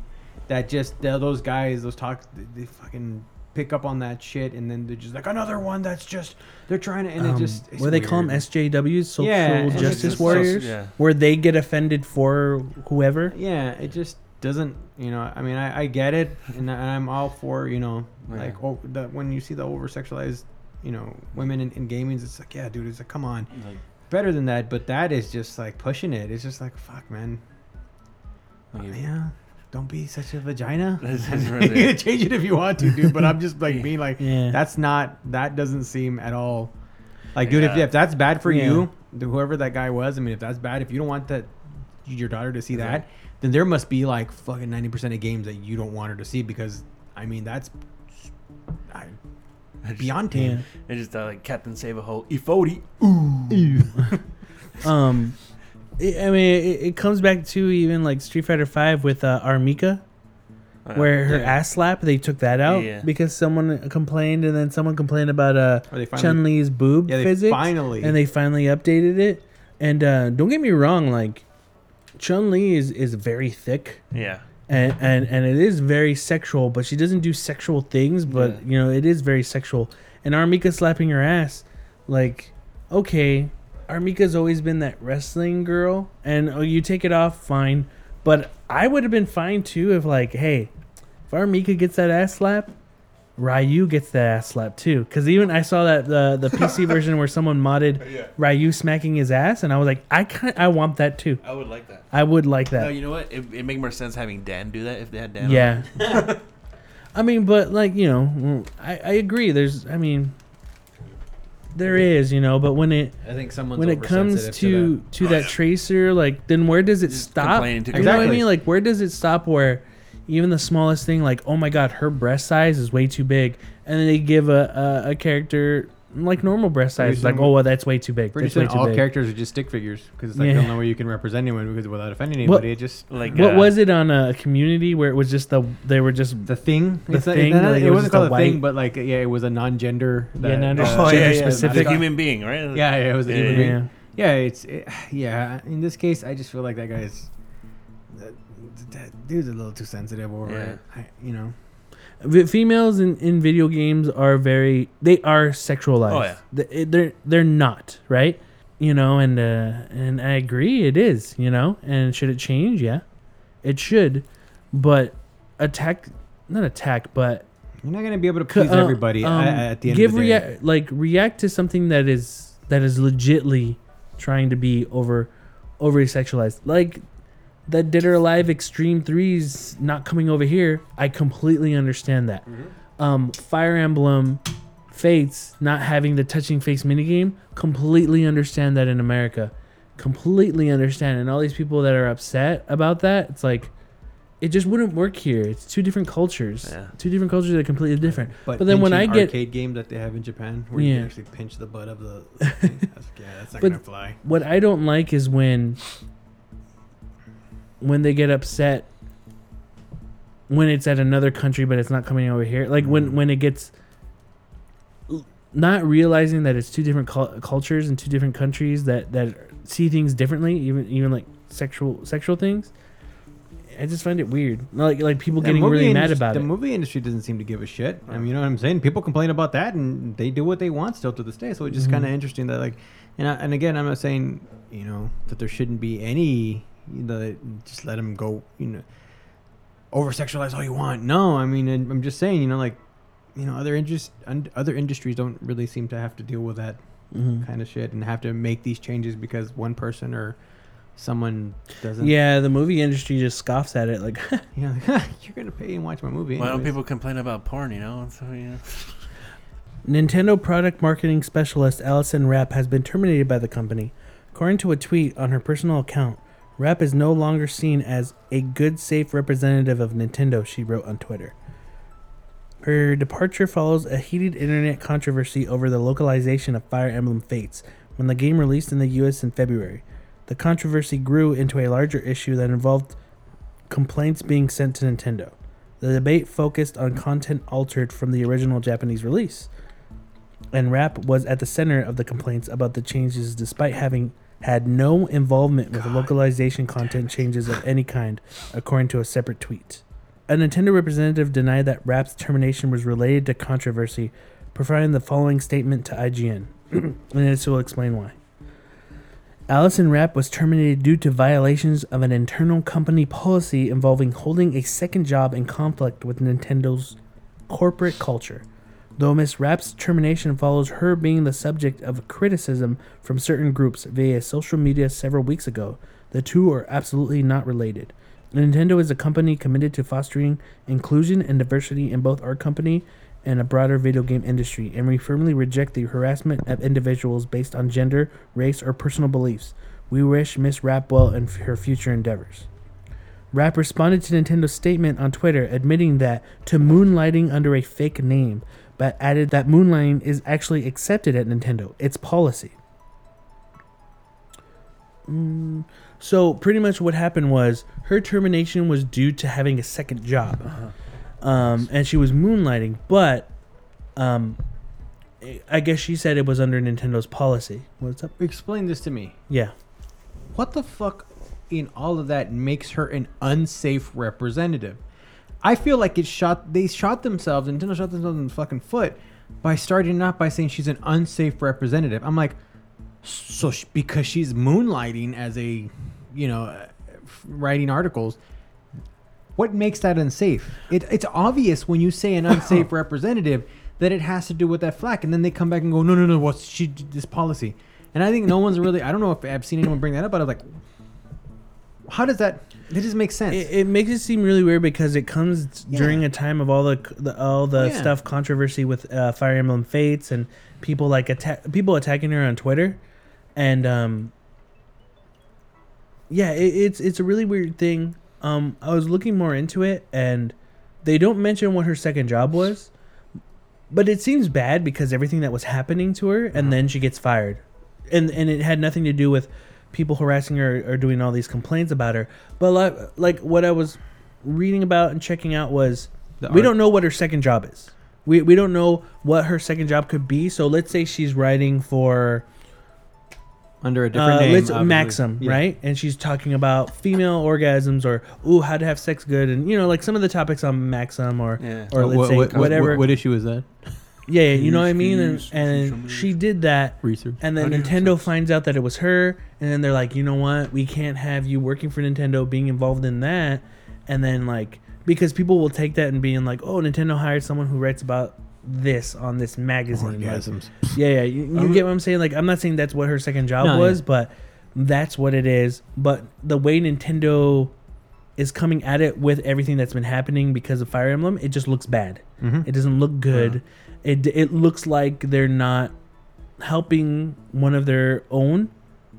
that just those guys those talk they, they fucking pick up on that shit and then they're just like another one that's just they're trying to and it um, just it's what do they call them sjws social Yeah, justice just so- warriors yeah. where they get offended for whoever? Yeah it just doesn't you know i mean i, I get it and, I- i'm all for you know Yeah. like oh the, when you see the over sexualized you know women in, in gaming it's like yeah dude it's like come on. Like, better than that but that is just like pushing it. It's just like fuck man. Like, yeah. Don't be such a vagina. [laughs] That's- [laughs] that's you can change it if you want to dude but i'm just like [laughs] being like yeah. that's not that doesn't seem at all. Like dude if, Yeah. if that's bad for Yeah. you whoever that guy was i mean if that's bad if you don't want that your daughter to see Right. that then there must be like fucking 90% of games that you don't want her to see because i mean that's I, I just- beyond yeah. tame I just thought like Captain Save a Hole. E40. [laughs] um i I mean it, it comes back to even like street fighter 5 with uh R. Mika Uh, where her Yeah. ass slap they took that out Yeah. because someone complained and then someone complained about uh Or they finally- Chun Li's boob Yeah, they physics finally. and they finally updated it. And uh, don't get me wrong, like Chun Li is is very thick Yeah. And, and and it is very sexual, but she doesn't do sexual things. But Yeah. you know, it is very sexual. And R. Mika slapping her ass, like, okay, R. Mika's always been that wrestling girl, and oh, you take it off, fine. But I would have been fine too if, like, hey, if R. Mika gets that ass slap, Ryu gets that ass slap too. Because even I saw that the the [laughs] PC version where someone modded Ryu smacking his ass, and I was like, I kind I want that too. I would like that. I would like No, that. you know what? It it make more sense having Dan do that if they had Dan. on. Yeah. [laughs] [laughs] I mean, but like you know, mm, I, I agree. There's, I mean, there is, you know, but when it I think someone's when it comes oversensitive to to, that tracer, like then where does it Just stop? complaining to You know what I mean? Like where does it stop? Where even the smallest thing, like oh my god, her breast size is way too big, and then they give a a, a character like normal breast Pretty size, like oh well, that's way too big. Pretty That's way too all big. characters are just stick figures because it's like Yeah. there's no way you can represent anyone because without offending anybody, it just Like What uh, was it on a community where it was just the they were just the thing. The It's thing, not- like, it, it was wasn't just a called a thing, but like yeah, it was a non-gender. Yeah, that, non- uh, Oh, yeah, gender yeah, specific. It's human being, right? Yeah, yeah, it was a human Yeah. being. yeah. Yeah, it's it, [sighs] yeah. In this case, I just feel like that guy's that, that dude's a little too sensitive over Yeah. it. I, you know, females in, in video games are very they are sexualized. Oh, yeah. They're they're not right. You know, and uh, and I agree it is. You know, and should it change? Yeah, it should. But attack, not attack, but you're not gonna be able to please uh, everybody um, at, at the end give of the day. rea- like react to something that is that is legitly trying to be over overly sexualized. Like that Dead or Alive Extreme Threes not coming over here. I completely understand that. Mm-hmm. Um, Fire Emblem Fates not having the touching face minigame. Completely understand that in America. Completely understand. And all these people that are upset about that, it's like it just wouldn't work here. It's two different cultures. Yeah. Two different cultures that are completely different. But, But then when I get- arcade game that they have in Japan, where you can actually pinch the butt of the, [laughs] thing, that's, yeah, that's not But- gonna fly. what I don't like is when when they get upset when it's at another country but it's not coming over here. Like when when it gets not realizing that it's two different cul- cultures and two different countries that that see things differently, even even like sexual sexual things. I just find it weird. Like like people The getting really mad indus- about the it. The movie industry doesn't seem to give a shit. I mean, you know what I'm saying? People complain about that, and they do what they want still to this day. So it's just Mhm. kind of interesting that like, and I, and again, I'm not saying you know that there shouldn't be any that just let them go. You know, over sexualize all you want. No, I mean, I'm just saying, you know, like, you know, other interest, other industries don't really seem to have to deal with that Mhm. kind of shit and have to make these changes because one person or someone doesn't. Yeah, the movie industry just scoffs at it. Like, [laughs] You know, like, [laughs] you're gonna pay and watch my movie. Why don't people complain about porn? You know, so, you know. Nintendo product marketing specialist Allison Rapp has been terminated by the company. According to a tweet on her personal account, Rapp is no longer seen as a good, safe representative of Nintendo, she wrote on Twitter. Her departure follows a heated internet controversy over the localization of Fire Emblem Fates when the game released in the US in February. The controversy grew into a larger issue that involved complaints being sent to Nintendo. The debate focused on content altered from the original Japanese release and Rapp was at the center of the complaints about the changes despite having had no involvement with localization content changes of any kind, according to a separate tweet. A Nintendo representative denied that Rapp's termination was related to controversy, providing the following statement to IGN, [clears throat] and this will explain why. Allison Rapp was terminated due to violations of an internal company policy involving holding a second job in conflict with Nintendo's corporate culture. Though Miss Rapp's termination follows her being the subject of criticism from certain groups via social media several weeks ago, the two are absolutely not related. Nintendo is a company committed to fostering inclusion and diversity in both our company and a broader video game industry, and we firmly reject the harassment of individuals based on gender, race, or personal beliefs. We wish Miss Rapp well in her future endeavors. Rapp responded to Nintendo's statement on Twitter, admitting that to moonlighting under a fake name, but added that moonlighting is actually accepted at Nintendo. It's policy. Mm, so pretty much what happened was her termination was due to having a second job, um, and she was moonlighting. But um, I guess she said it was under Nintendo's policy. What's up? Explain this to me. Yeah. What the fuck in all of that makes her an unsafe representative? I feel like it shot they shot themselves, Nintendo shot themselves in the fucking foot by starting out by saying she's an unsafe representative. I'm like, so sh- because she's moonlighting as a, you know, uh, writing articles, what makes that unsafe? It, it's obvious when you say an unsafe [laughs] representative that it has to do with that flack, and then they come back and go, no, no, no, what's she this policy? And I think no one's really. I don't know if I've seen anyone bring that up, but I was like, how does that? It just makes sense. It, it makes it seem really weird because it comes Yeah. during a time of all the, the all the Oh, yeah. stuff controversy with uh, Fire Emblem Fates and people like attack people attacking her on Twitter, and um, yeah, it, it's it's a really weird thing. Um, I was looking more into it, and they don't mention what her second job was, but it seems bad because everything that was happening to her, and then she gets fired, and and it had nothing to do with people harassing her or doing all these complaints about her. But like, like what I was reading about and checking out was The we art- don't know what her second job is. We we don't know what her second job could be. So let's say she's writing for under a different uh, name. let's obviously. Maxim, Yeah. right? And she's talking about female orgasms or ooh how to have sex good and you know like some of the topics on Maxim or Yeah. or Uh, let's what, say what- what- whatever. What, issue is that? Yeah, yeah, you know what I mean. And, and she did that Research. and then do Nintendo sex? finds out that it was her, and then they're like, you know what? We can't have you working for Nintendo being involved in that. And then like because people will take that and being like, oh, Nintendo hired someone who writes about this on this magazine. Like, yeah, yeah, you, you Um, get what I'm saying? Like I'm not saying that's what her second job No, was, yeah. but that's what it is. But the way Nintendo is coming at it with everything that's been happening because of Fire Emblem, it just looks bad. Mhm. It doesn't look good. It it looks like they're not helping one of their own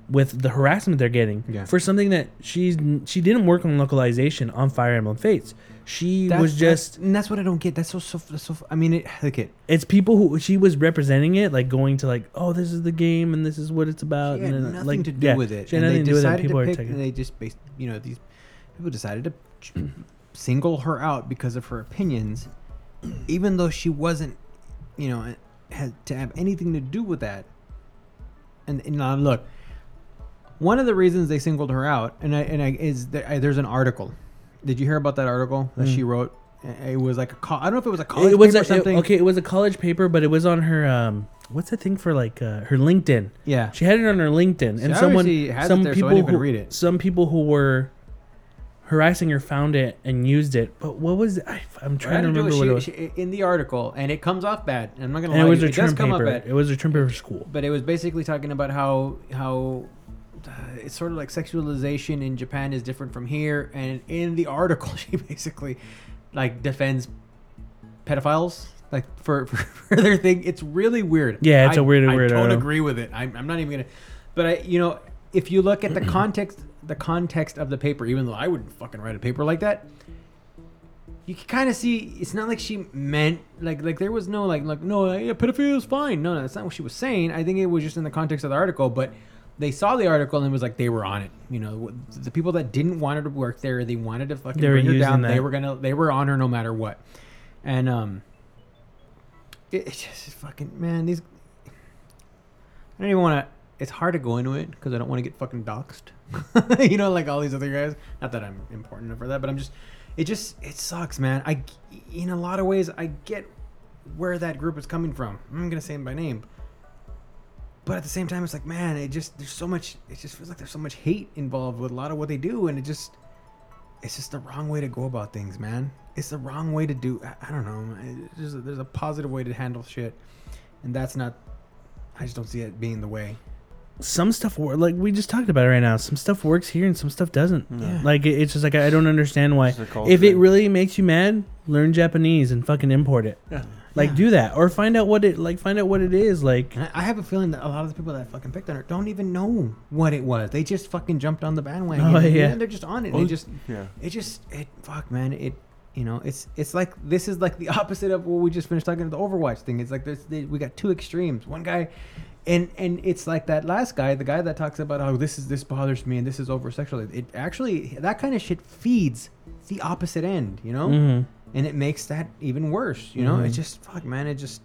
with the harassment they're getting Yeah. for something that she's she didn't work on localization on Fire Emblem Fates. She That's- was just that's, and that's what I don't get. That's so so. So I mean, it, look it. it's people who she was representing it like going to like oh this is the game and this is what it's about She and then, nothing like to do yeah, with it. She had and nothing they to do with it. People to are pick. taking They just based. You know, these people decided to [clears throat] single her out because of her opinions, even though she wasn't, you know, had to have anything to do with that. And, and now look, one of the reasons they singled her out, and I and I is that I, there's an article. Did you hear about that article that Mm. she wrote? It was like a call. I don't know if it was a college it was paper a, or something. it- okay it was a college paper but it was on her um what's the thing for like uh, her LinkedIn Yeah. she had it on her LinkedIn and someone obviously has it some there, so people anyone who, read it. some people who were harassing her found it and used it but what was it? I, I'm trying to I remember is what she- it was she- in the article, and it comes off bad. And I'm not gonna and lie, it was to a it does term come off paper bad. it was a term paper for school But it was basically talking about how how uh, it's sort of like sexualization in Japan is different from here. And in the article, [laughs] she basically like defends pedophiles. Like for, [laughs] for their thing, it's really weird. Yeah, it's a a weird- I weird don't article. agree with it. I'm, I'm not even gonna. But I, you know, if you look at the [clears throat] context, the context of the paper, even though I wouldn't fucking write a paper like that, you can kind of see it's not like she meant like like there was no like like no yeah, pedophilia is fine. No, no, that's not what she was saying. I think it was just in the context of the article, but they saw the article and it was like they were on it. You know, the people that didn't want her to work there, they wanted to fucking They bring her down. They were gonna they were on her no matter what. And um, it, it's just fucking man. These I don't even want to. It's hard to go into it because I don't want to get fucking doxxed. [laughs] you know, like all these other guys. Not that I'm important enough for that, but I'm just. It just it sucks, man. I in a lot of ways I get where that group is coming from. I'm gonna say them by name. But at the same time, it's like, man, it just there's so much. It just feels like there's so much hate involved with a lot of what they do, and it just, it's just the wrong way to go about things, man. It's the wrong way to do. I, I don't know. Just, there's a positive way to handle shit, and that's not. I just don't see it being the way. Some stuff wor- like we just talked about it right now some stuff works here and some stuff doesn't Yeah. like it, it's just like i don't understand why It's a culture. if it really makes you mad learn japanese and fucking import it Yeah. like Yeah. do that or find out what it like find out what it is like And I I have a feeling that a lot of the people that fucking picked on her don't even know what it was. They just fucking jumped on the bandwagon. Oh, and yeah. they're just on it. Well, they just yeah. it just it fuck man it you know it's it's like this is like the [laughs] opposite of what we just finished talking about the overwatch thing it's like there's they, we got two extremes one guy and and it's like that last guy, the guy that talks about oh this is this bothers me and this is over sexualized. It actually that kind of shit feeds the opposite end, you know, Mhm. and it makes that even worse. You know, Mhm. it's just fuck, man. It just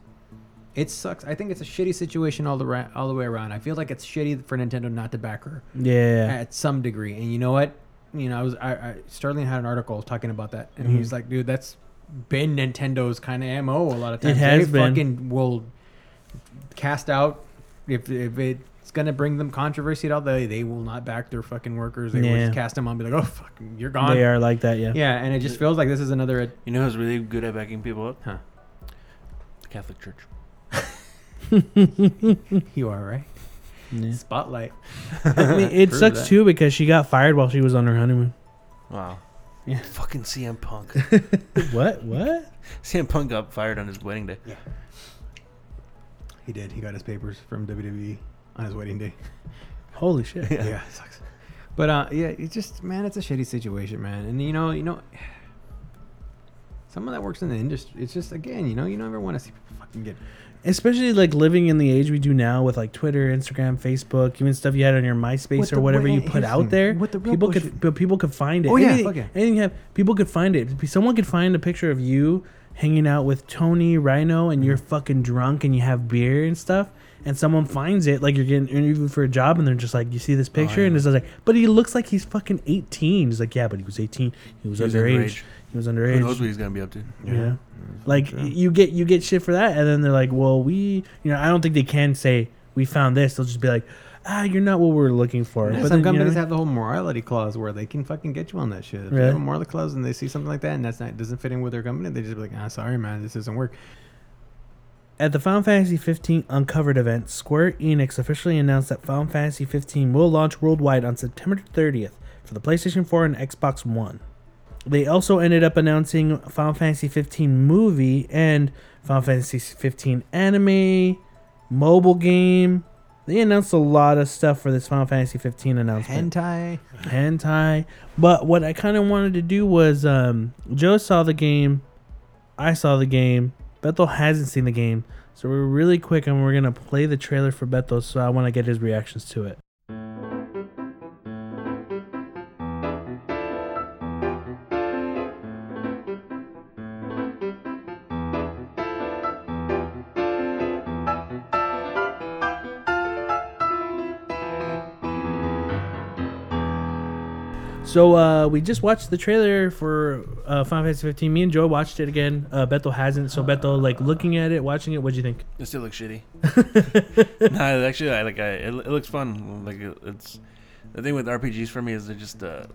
it sucks. I think it's a shitty situation all the ra- all the way around. I feel like it's shitty for Nintendo not to back her Yeah. at some degree. And you know what? You know, I was I, I Sterling had an article talking about that, and Mhm. he's like, dude, that's been Nintendo's kind of mo. A lot of times. It has they been. fucking will cast out if if it's gonna bring them controversy at all. They they will not back their fucking workers. They will Yeah. just cast them on, and be like, oh fucking, you're gone. They are like that, yeah. Yeah, and it just feels like this is another. You know who's really good at backing people up? Huh. The Catholic Church. [laughs] [laughs] You are right. Yeah. Spotlight. I mean, [laughs] it Prove sucks that. too because she got fired while she was on her honeymoon. Wow. Yeah. Fucking CM Punk. what? What? CM Punk got fired on his wedding day. He did. He got his papers from WWE on his wedding day. [laughs] Holy shit. Yeah. yeah, it sucks. But uh, yeah, it's just man, it's a shitty situation, man. And you know, you know, [sighs] someone that works in the industry, it's just again, you know, you never want to see people fucking get. Especially like living in the age we do now with like Twitter, Instagram, Facebook, even stuff you had on your MySpace With or whatever way- you put out there. with the real people bullshit- could, but people could find it. Oh, yeah, anything, fuck yeah. anything you have, people could find it. Someone could find a picture of you hanging out with Tony Rhino and Mm-hmm. you're fucking drunk and you have beer and stuff. And someone finds it, like you're getting interviewed for a job, and they're just like, "You see this picture?" yeah. And it's like, "But he looks like he's fucking 18." He's like, "Yeah, but he was 18. He was He was underage. underage. He was Who underage." knows what he's gonna be up to? Yeah. Like you get you get shit for that, and then they're like, "Well, we, you know, I don't think they can say we found this." They'll just be like, "Ah, you're not what we're looking for." Yeah, But some then, you know, companies have the whole morality clause where they can fucking get you on that shit. If they have a morality clause and they see something like that and that's not doesn't fit in with their company, they just be like, "Ah, sorry, man, this doesn't work." At the Final Fantasy 15 Uncovered event, Square Enix officially announced that Final Fantasy 15 will launch worldwide on September 30th for the PlayStation 4 and Xbox One. They also ended up announcing Final Fantasy 15 movie and Final Fantasy 15 anime, mobile game. They announced a lot of stuff for this Final Fantasy 15 announcement Hentai. hentai. But what I kind of wanted to do was, um, Joe saw the game, I saw the game. Bethel hasn't seen the game, so we're really quick and we're gonna play the trailer for Bethel. So I want to get his reactions to it. So uh, we just watched the trailer for uh, Final Fantasy 15. Me and Joe watched it again. Uh, Bethel hasn't. So Bethel, like looking at it, watching it, what'd you think? It still looks shitty. [laughs] nah, actually, I like. I, it, it looks fun. Like it- it's the thing with RPGs for me is they're just uh,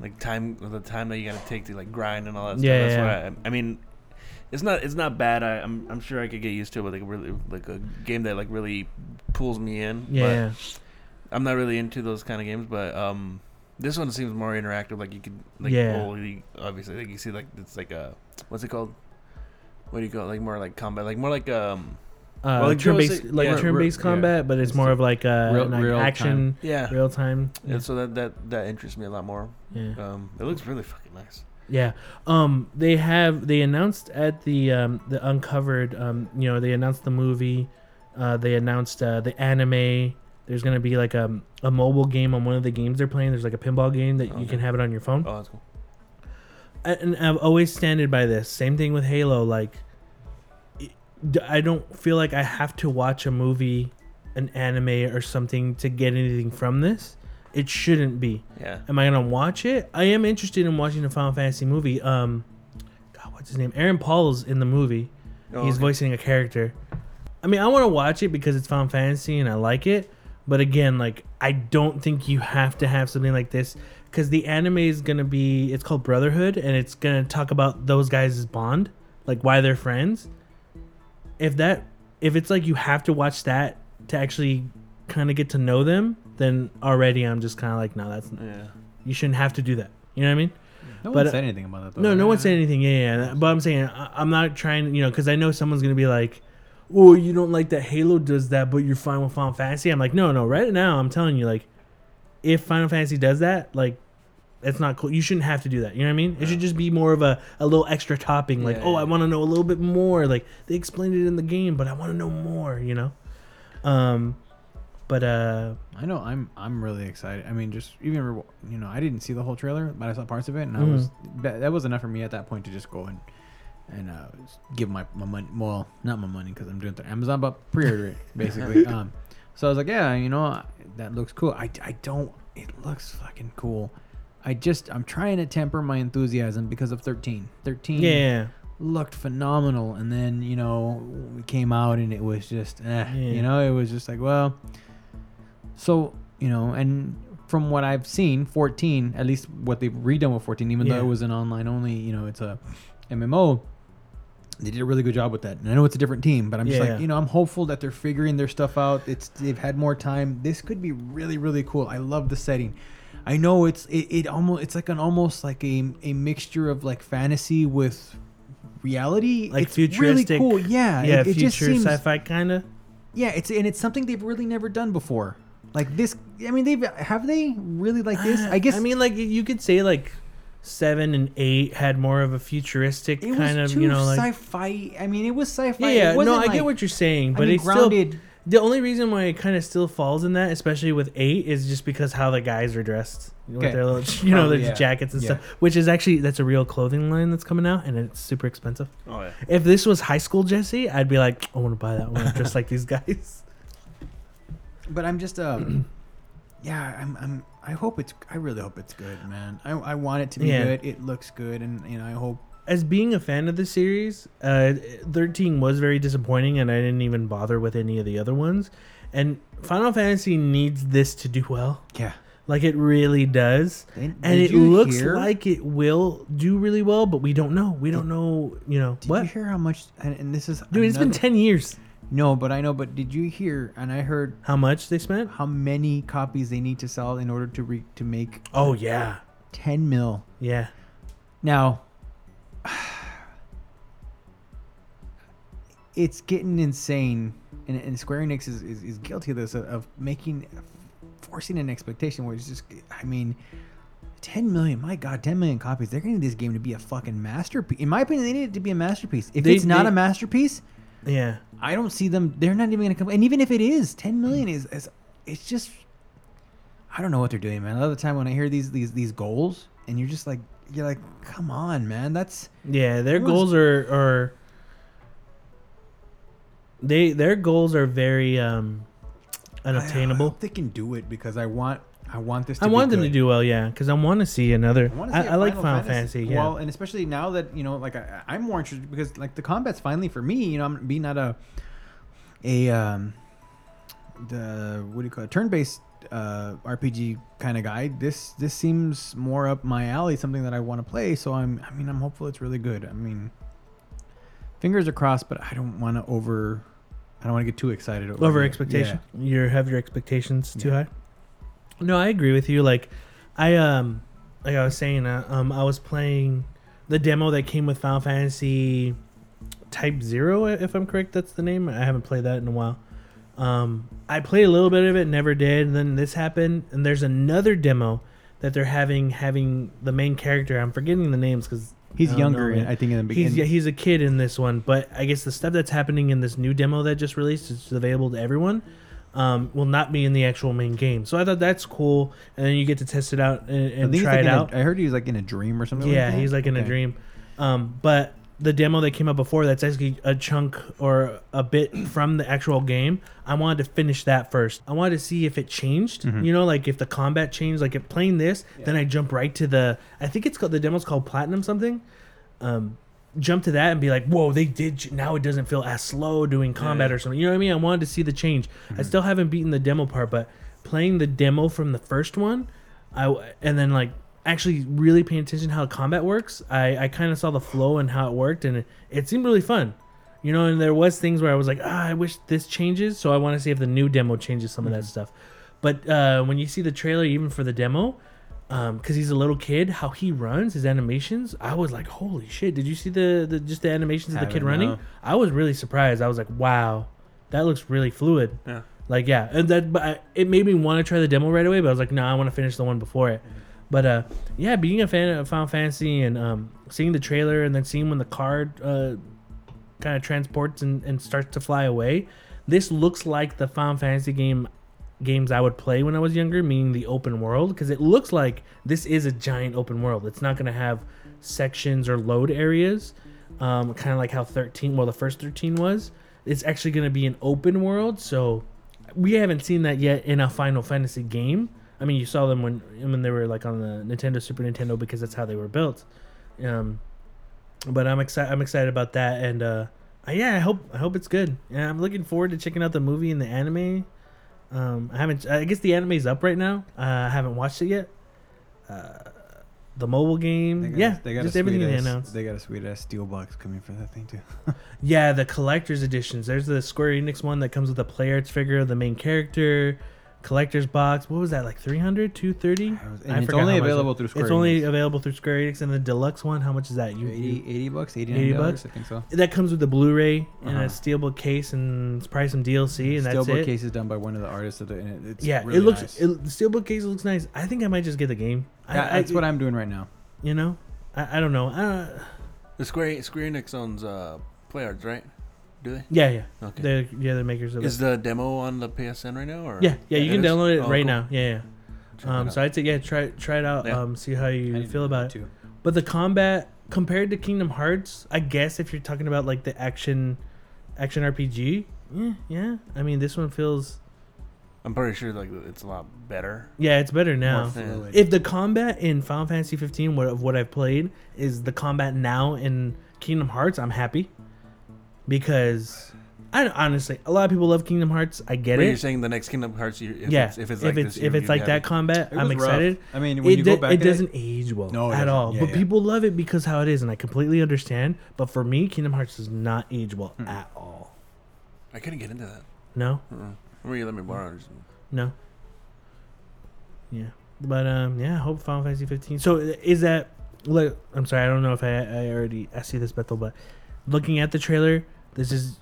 like time the time that you gotta take to like grind and all that Yeah, stuff. yeah, That's why I, I mean, it's not it's not bad. I, I'm I'm sure I could get used to it. But like really like a game that like really pulls me in. Yeah. I'm not really into those kind of games. But um, this one seems more interactive. Like you could like Yeah. you- obviously like you see like it's like a what's it called? What do you call it? Like more like combat, like more like um Uh, Well, like turn-based, like yeah, turn-based combat, but it's, It's more the of like uh, real- like real action, yeah real time. And so that that that interests me a lot more. Yeah. Um, it looks really fucking nice. Yeah. Um they have they announced at the um the uncovered um you know they announced the movie uh they announced uh the anime there's going to be like a a mobile game on one of the games they're playing there's like a pinball game that you can have it on your phone. Oh, that's cool. I- and I've always standed by this. Same thing with Halo like I don't feel like I have to watch a movie, an anime or something to get anything from this. It shouldn't be. Yeah. Am I gonna watch it? I am interested in watching the Final Fantasy movie. Um, God, what's his name? Aaron Paul's in the movie. Oh, He's okay. voicing a character. I mean, I want to watch it because it's Final Fantasy and I like it. But again, like I don't think you have to have something like this because the anime is gonna be. It's called Brotherhood, and it's gonna talk about those guys' bond, like why they're friends. If that, if it's like you have to watch that to actually kind of get to know them, then already I'm just kind of like, no, that's Yeah. you shouldn't have to do that. You know what I mean? No But, one uh, said anything about that. Though. No, no one said anything. Yeah, yeah. But I'm saying I, I'm not trying. You know, because I know someone's gonna be like, "Oh, you don't like that Halo does that, but you're fine with Final Fantasy." I'm like, no, no. Right now, I'm telling you, like, if Final Fantasy does that, like, it's not cool. You shouldn't have to do that. You know what I mean? It should just be more of a, a little extra topping. Like, Yeah, oh, yeah. I want to know a little bit more. Like they explained it in the game, but I want to know more. You know. Um, But uh, I know I'm I'm really excited. I mean, just even you know, I didn't see the whole trailer, but I saw parts of it, and I Mhm. was that, that was enough for me at that point to just go and and uh, give my my money. Well, not my money because I'm doing it through Amazon, but pre-order it [laughs] basically. um, so I was like, yeah, you know, that looks cool. I I don't. It looks fucking cool. I just I'm trying to temper my enthusiasm because of 13. 13 yeah, looked phenomenal and then you know we came out and it was just eh, Yeah. you know it was just like well so you know and from what i've seen 14 at least what they've redone with 14 even though it was an online only you know it's a mmo they did a really good job with that. And i know it's a different team but i'm just Yeah. like you know i'm hopeful that they're figuring their stuff out. It's they've had more time. This could be really really cool. I love the setting. I know it's it, it almost it's like an almost like a, a mixture of like fantasy with reality. Like it's futuristic- really cool. yeah yeah, it, it future just seems sci-fi kind of. yeah it's and it's something they've really never done before. Like this i mean they've have they really like this? Uh, I guess I mean, like you could say like seven and eight had more of a futuristic it kind was of, too you know, like sci-fi i mean it was sci-fi yeah, yeah. No, wasn't I like- get what you're saying, I but mean, it's still grounded the only reason why it kind of still falls in that, especially with eight, is just because how the guys are dressed with their little, [laughs] you know, their yeah. jackets and Yeah. stuff. Which is actually that's a real clothing line that's coming out, and it's super expensive. Oh yeah. If this was high school Jesse, I'd be like, I want to buy that one, just like these guys. but i'm just um [clears throat] yeah i'm i'm i hope it's i really hope it's good man i, I want it to be Yeah. good it looks good and you know i hope As being a fan of the series, uh, thirteen was very disappointing, and I didn't even bother with any of the other ones. And Final Fantasy needs this to do well, yeah like it really does. and, and did it looks hear- like it will do really well, but we don't know. We don't know, you know did what, you hear how much and, and this is dude. It's been ten years. No but i know but did you hear and i heard How much they spent? how many copies they need to sell in order to re- to make Oh yeah, 10 mil yeah. Now, it's getting insane, and, and Square Enix is, is, is guilty of this of, of making forcing an expectation where it's just, I mean, 10 million, my God, 10 million copies. They're going to need this game to be a fucking masterpiece. In my opinion, they need it to be a masterpiece. If They- it's not they- a masterpiece, Yeah, I don't see them. They're not even going to come. And even if it is, 10 million is, is it's just. I don't know what they're doing, man. A lot of the time when I hear these these these goals, and you're just like, you're like, come on, man. That's yeah. Their goals are are they their goals are very um unattainable. I hope they can do it because I want I want this. To I want them to do well, yeah, because I want to see another. I, I, see a I like Final Fantasy. yeah. Well, and especially now that you know, like I, I'm more interested because like the combat's finally for me. You know, I'm being not a a um the what do you call it turn-based uh, RPG kind of guy. This this seems more up my alley, something that I want to play. So I'm I mean I'm hopeful it's really good. I mean, fingers are crossed, but I don't want to over. I don't want to get too excited over it. expectation. Yeah. You have your expectations too Yeah. high. No, I agree with you. Like, I um, like I was saying, uh, um, I was playing the demo that came with Final Fantasy Type Zero, if I'm correct. That's the name. I haven't played that in a while. Um, I played a little bit of it, never did. And then this happened, and there's another demo that they're having having the main character. I'm forgetting the names because He's younger, know. I think, in the He's beginning. yeah, he's a kid in this one, but I guess the stuff that's happening in this new demo that just released is available to everyone. Um, will not be in the actual main game, so I thought that's cool, and then you get to test it out and, and try like it out. I heard he was like in a dream or something. yeah, like that. he's like in a dream. Um, but the demo that came out before, that's actually a chunk or a bit from the actual game. I wanted to finish that first. I wanted to see if it changed. Mhm. You know, like if the combat changed. Like if playing this, then I jump right to the. I think it's called the demo's called Platinum something. Um, jump to that and be like, whoa, they did. Now it doesn't feel as slow doing combat or something. You know what I mean? I wanted to see the change. I still haven't beaten the demo part, but playing the demo from the first one, I and then like actually really paying attention to how combat works. I I kind of saw the flow and how it worked, and it, it seemed really fun. You know, and there was things where I was like, ah, I wish this changes. So I want to see if the new demo changes some of that stuff. But uh, when you see the trailer, even for the demo, because he's a little kid, how he runs his animations, I was like, holy shit! Did you see the, the just the animations of the kid Haven't, running? I was really surprised. I was like, wow, that looks really fluid. Yeah. Like yeah, and that but I, it made me want to try the demo right away. But I was like, no, I want to finish the one before it. But uh, yeah, being a fan of Final Fantasy and um, seeing the trailer and then seeing when the card uh, kind of transports and, and starts to fly away, this looks like the Final Fantasy game games I would play when I was younger, meaning the open world, because it looks like this is a giant open world. It's not going to have sections or load areas, um, kind of like how 13, well, the first 13 was. It's actually going to be an open world, so we haven't seen that yet in a Final Fantasy game. I mean, you saw them when when they were like on the Nintendo Super Nintendo because that's how they were built. Um, but I'm excited. I'm excited about that, and uh, yeah, I hope I hope it's good. Yeah, I'm looking forward to checking out the movie and the anime. Um, I haven't. I guess the anime's up right now. Uh, I haven't watched it yet. Uh, the mobile game, They got, yeah, they got just everything sweet they announced. They got a sweet ass steel box coming for that thing too. [laughs] Yeah, the collector's editions. There's the Square Enix one that comes with a player arts figure of the main character, collector's box. What was that like 300, 230? And I it's only available through Square It's only available through Square Enix, and the deluxe one. How much is that? You, 80, 80 bucks, 80 89 bucks? bucks, I think so. that comes with the Blu-ray and Uh-huh. a steelbook case and it's probably some DLC, and that's Steelbook it. case is done by one of the artists of the. And it, it's yeah, really it looks. nice. It, the steelbook case looks nice. I think I might just get the game. I, Yeah, I, that's what I'm doing right now. You know, I, I don't know. Uh, The Square Square Enix owns uh, PlayArts, right? Do they? yeah, yeah. Okay. They're yeah, the makers of Is it. the demo on the PSN right now? Or Yeah, yeah. You it can is? download it Oh, right cool. now. Yeah, Check yeah. Um, so. I'd say yeah, try try it out. Yeah. Um, see how you feel about that it. too. But the combat compared to Kingdom Hearts, I guess if you're talking about like the action, action RPG, yeah, yeah. I mean, this one feels I'm pretty sure like it's a lot better. yeah, it's better now. If the combat in Final Fantasy 15 what, of what I've played is the combat now in Kingdom Hearts, I'm happy because I honestly a lot of people love Kingdom Hearts. I get it. You're saying the next Kingdom Hearts, you, if yeah, it's, if it's like if it's, this, if it's like that happy. combat, It I'm was rough. excited. I mean, when It, you go back, it doesn't age well No, at all. Yeah, but yeah. people love it because how it is, and I completely understand. But for me, Kingdom Hearts does not age well Mm. at all. I couldn't get into that. No. Remember you let me borrow it. no. Yeah, but um, yeah. I hope Final Fantasy 15. So is that? Look, I'm sorry. I don't know if I I already I see this, Bethel, but looking at the trailer, this is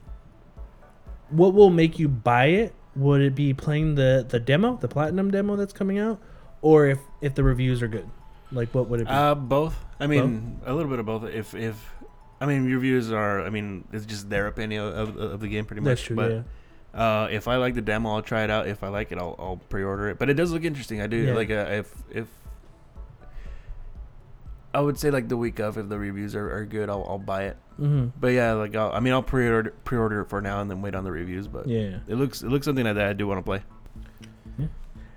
what will make you buy it. Would it be playing the the demo, the platinum demo that's coming out, or if if the reviews are good? Like, what would it be? Uh, both. I mean, a little bit of both. If if I mean, your reviews are. I mean, it's just their opinion of, of the game, pretty much. that's true. But yeah. uh, if I like the demo, I'll try it out. If I like it, I'll, I'll pre-order it. But it does look interesting. I do Yeah. like uh, if if I would say like the week of, if the reviews are, are good, I'll, I'll buy it. Mm-hmm. But yeah, like I'll, I mean, I'll pre-order pre-order it for now and then wait on the reviews. But Yeah. it looks it looks something like that I do want to play.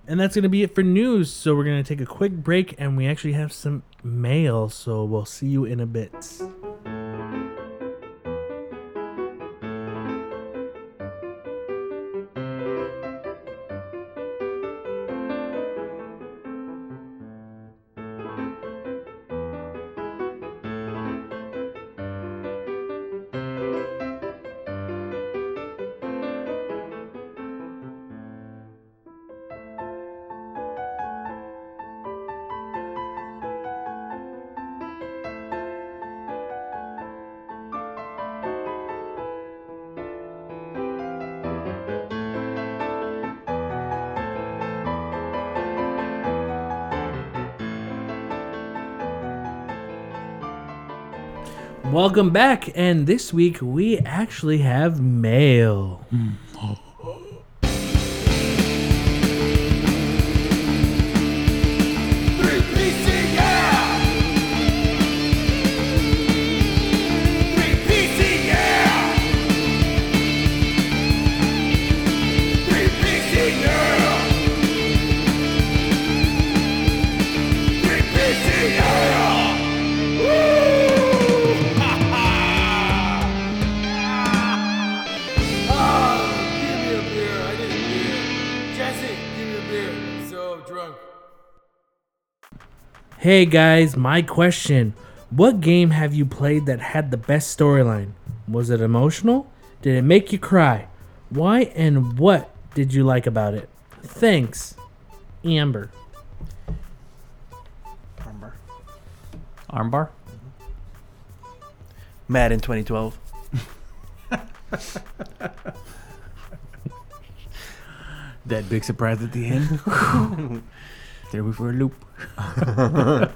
And that's going to be it for news. So we're going to take a quick break and we actually have some mail. So we'll see you in a bit. Welcome back. And this week we actually have mail. Mm. Hey guys, my question. What game have you played that had the best storyline? Was it emotional? Did it make you cry? Why and what did you like about it? Thanks, Amber. Armbar. Mm-hmm. Madden 2012. [laughs] that big surprise at the end. [laughs] Threw me for a loop. [laughs]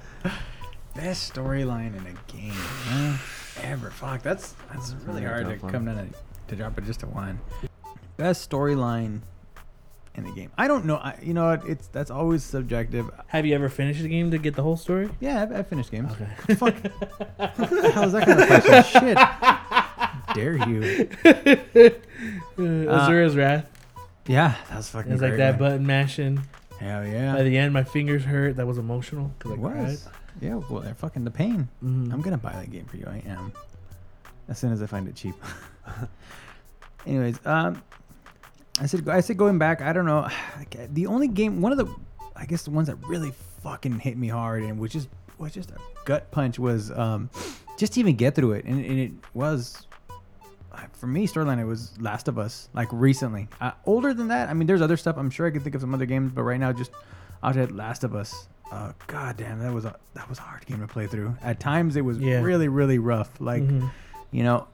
Best storyline in a game huh? ever. Fuck, that's that's really hard to one. come down to, to drop it just to one. Best storyline in the game. I don't know. I, you know, what, it's that's always subjective. Have you ever finished the game to get the whole story? Yeah, I've, I've finished games. Okay. Fuck. [laughs] How is that kind of question? [laughs] Shit. Dare you? Uh, Uh, Asura's Wrath. Yeah, that was fucking. It was like that man. button mashing. Hell yeah. By the end, my fingers hurt. That was emotional because I It cried. was. Yeah, well, they're fucking the pain. Mhm. I'm gonna buy that game for you. I am. As soon as I find it cheap. [laughs] Anyways, um, I said I said going back. I don't know. [sighs] The only game, one of the, I guess the ones that really fucking hit me hard and was just was just a gut punch was um, just to even get through it, and, and it was. For me, storyline, it was Last of Us, like recently. Uh, older than that, I mean, there's other stuff. I'm sure I could think of some other games, but right now, just out at Last of Us. Uh, God damn, that was a that was a hard game to play through. At times, it was Yeah. really, really rough. Like, Mhm. you know,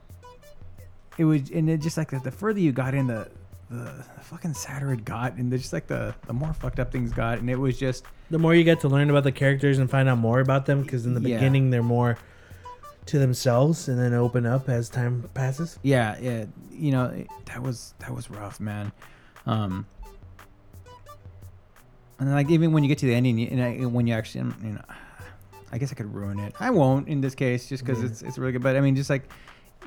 it was, and it just like the, the further you got in, the, the fucking sadder it got, and the, just like the the more fucked up things got, and it was just the more you get to learn about the characters and find out more about them, because in the Yeah. beginning they're more to themselves, and then open up as time passes. yeah, yeah, you know, it, that was that was rough, man. Um, and like even when you get to the ending, you, and I, when you actually, you know, I guess I could ruin it. I won't in this case, just because Yeah. it's it's really good. But I mean, just like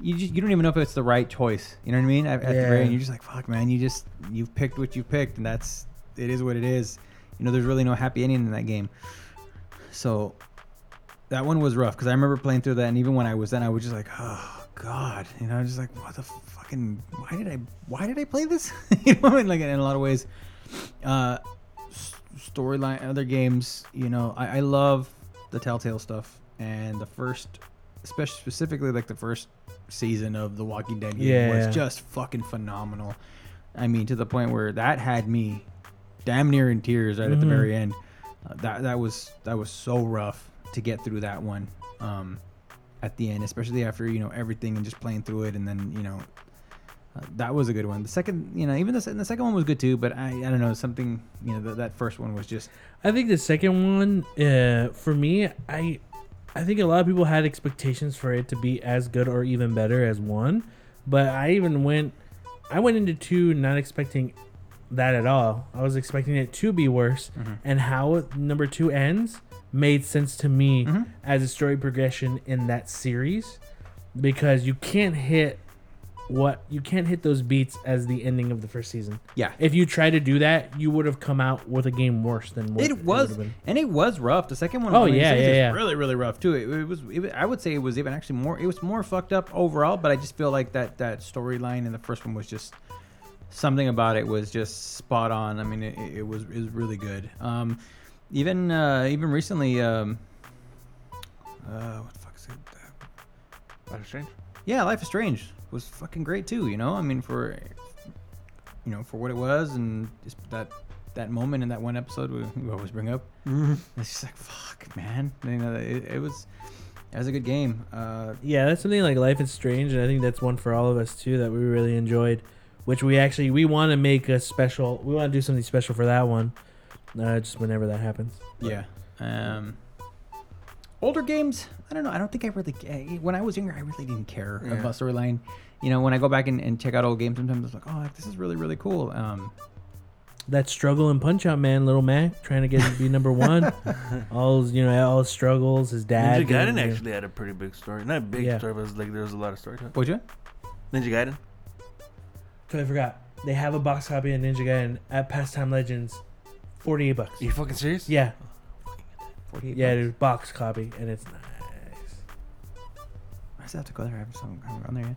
you just you don't even know if it's the right choice. You know what I mean? At, at the very end, you're just like, fuck, man. You just you've picked what you've picked, and that's it is what it is. You know, there's really no happy ending in that game. So that one was rough because I remember playing through that, and even when I was done, I was just like, oh god, you know, just like what the fucking why did I why did I play this? [laughs] you know, and like in a lot of ways, uh, storyline, other games, you know, I, I love the Telltale stuff, and the first, especially specifically like the first season of the Walking Dead game Yeah. was just fucking phenomenal. I mean, to the point where that had me damn near in tears right at the Mhm. very end. Uh, that that was that was so rough to get through that one um, at the end, especially after you know everything and just playing through it, and then you know uh, that was a good one. The second, you know, even the, the second one was good too, but I I don't know something you know th- that first one was just I think the second one, uh, for me, I, I think a lot of people had expectations for it to be as good or even better as one, but I even went, I went into two not expecting that at all. I was expecting it to be worse, and how number two ends made sense to me Mhm. as a story progression in that series, because you can't hit what you can't hit those beats as the ending of the first season. yeah. If you try to do that, you would have come out with a game worse than what It was, would've and it was rough. The second one, Oh, yeah, yeah, was yeah. really, really rough too. It, it was, it I would say it was even actually more. It was more fucked up overall, but I just feel like that that storyline in the first one was just something about it was just spot on. I mean, it, it was it was really good. Um, even uh, even recently, um, uh, what the fuck is it? Life is Strange. Yeah, Life is Strange was fucking great too. You know, I mean, for you know, for what it was, and just that that moment in that one episode we, [laughs] we always bring up. It's just like fuck, man. You know, it, it was it was a good game. Uh, Yeah, that's something like Life is Strange, and I think that's one for all of us too that we really enjoyed. Which we actually we want to make a special. We want to do something special for that one. Uh, just whenever that happens. yeah. Um, older games, I don't know. I don't think I really. eh, When I was younger, I really didn't care Yeah. about storyline. You know, when I go back and, and check out old games, sometimes it's like, oh, this is really really cool. Um, That struggle and punch out man, little Mac, trying to get to be number one. [laughs] all his, you know, all his struggles. His dad. Ninja Gaiden getting- actually had a pretty big story. Not a big Yeah. story, but it was like there was a lot of story to what'd you? Ninja Gaiden. Totally forgot. They have a box copy of Ninja Gaiden at Pastime Legends, forty-eight bucks. Are you fucking serious? Yeah, 48 yeah, bucks. dude, box copy, and it's nice. I still have to go there. I haven't, some- I haven't gone there yet.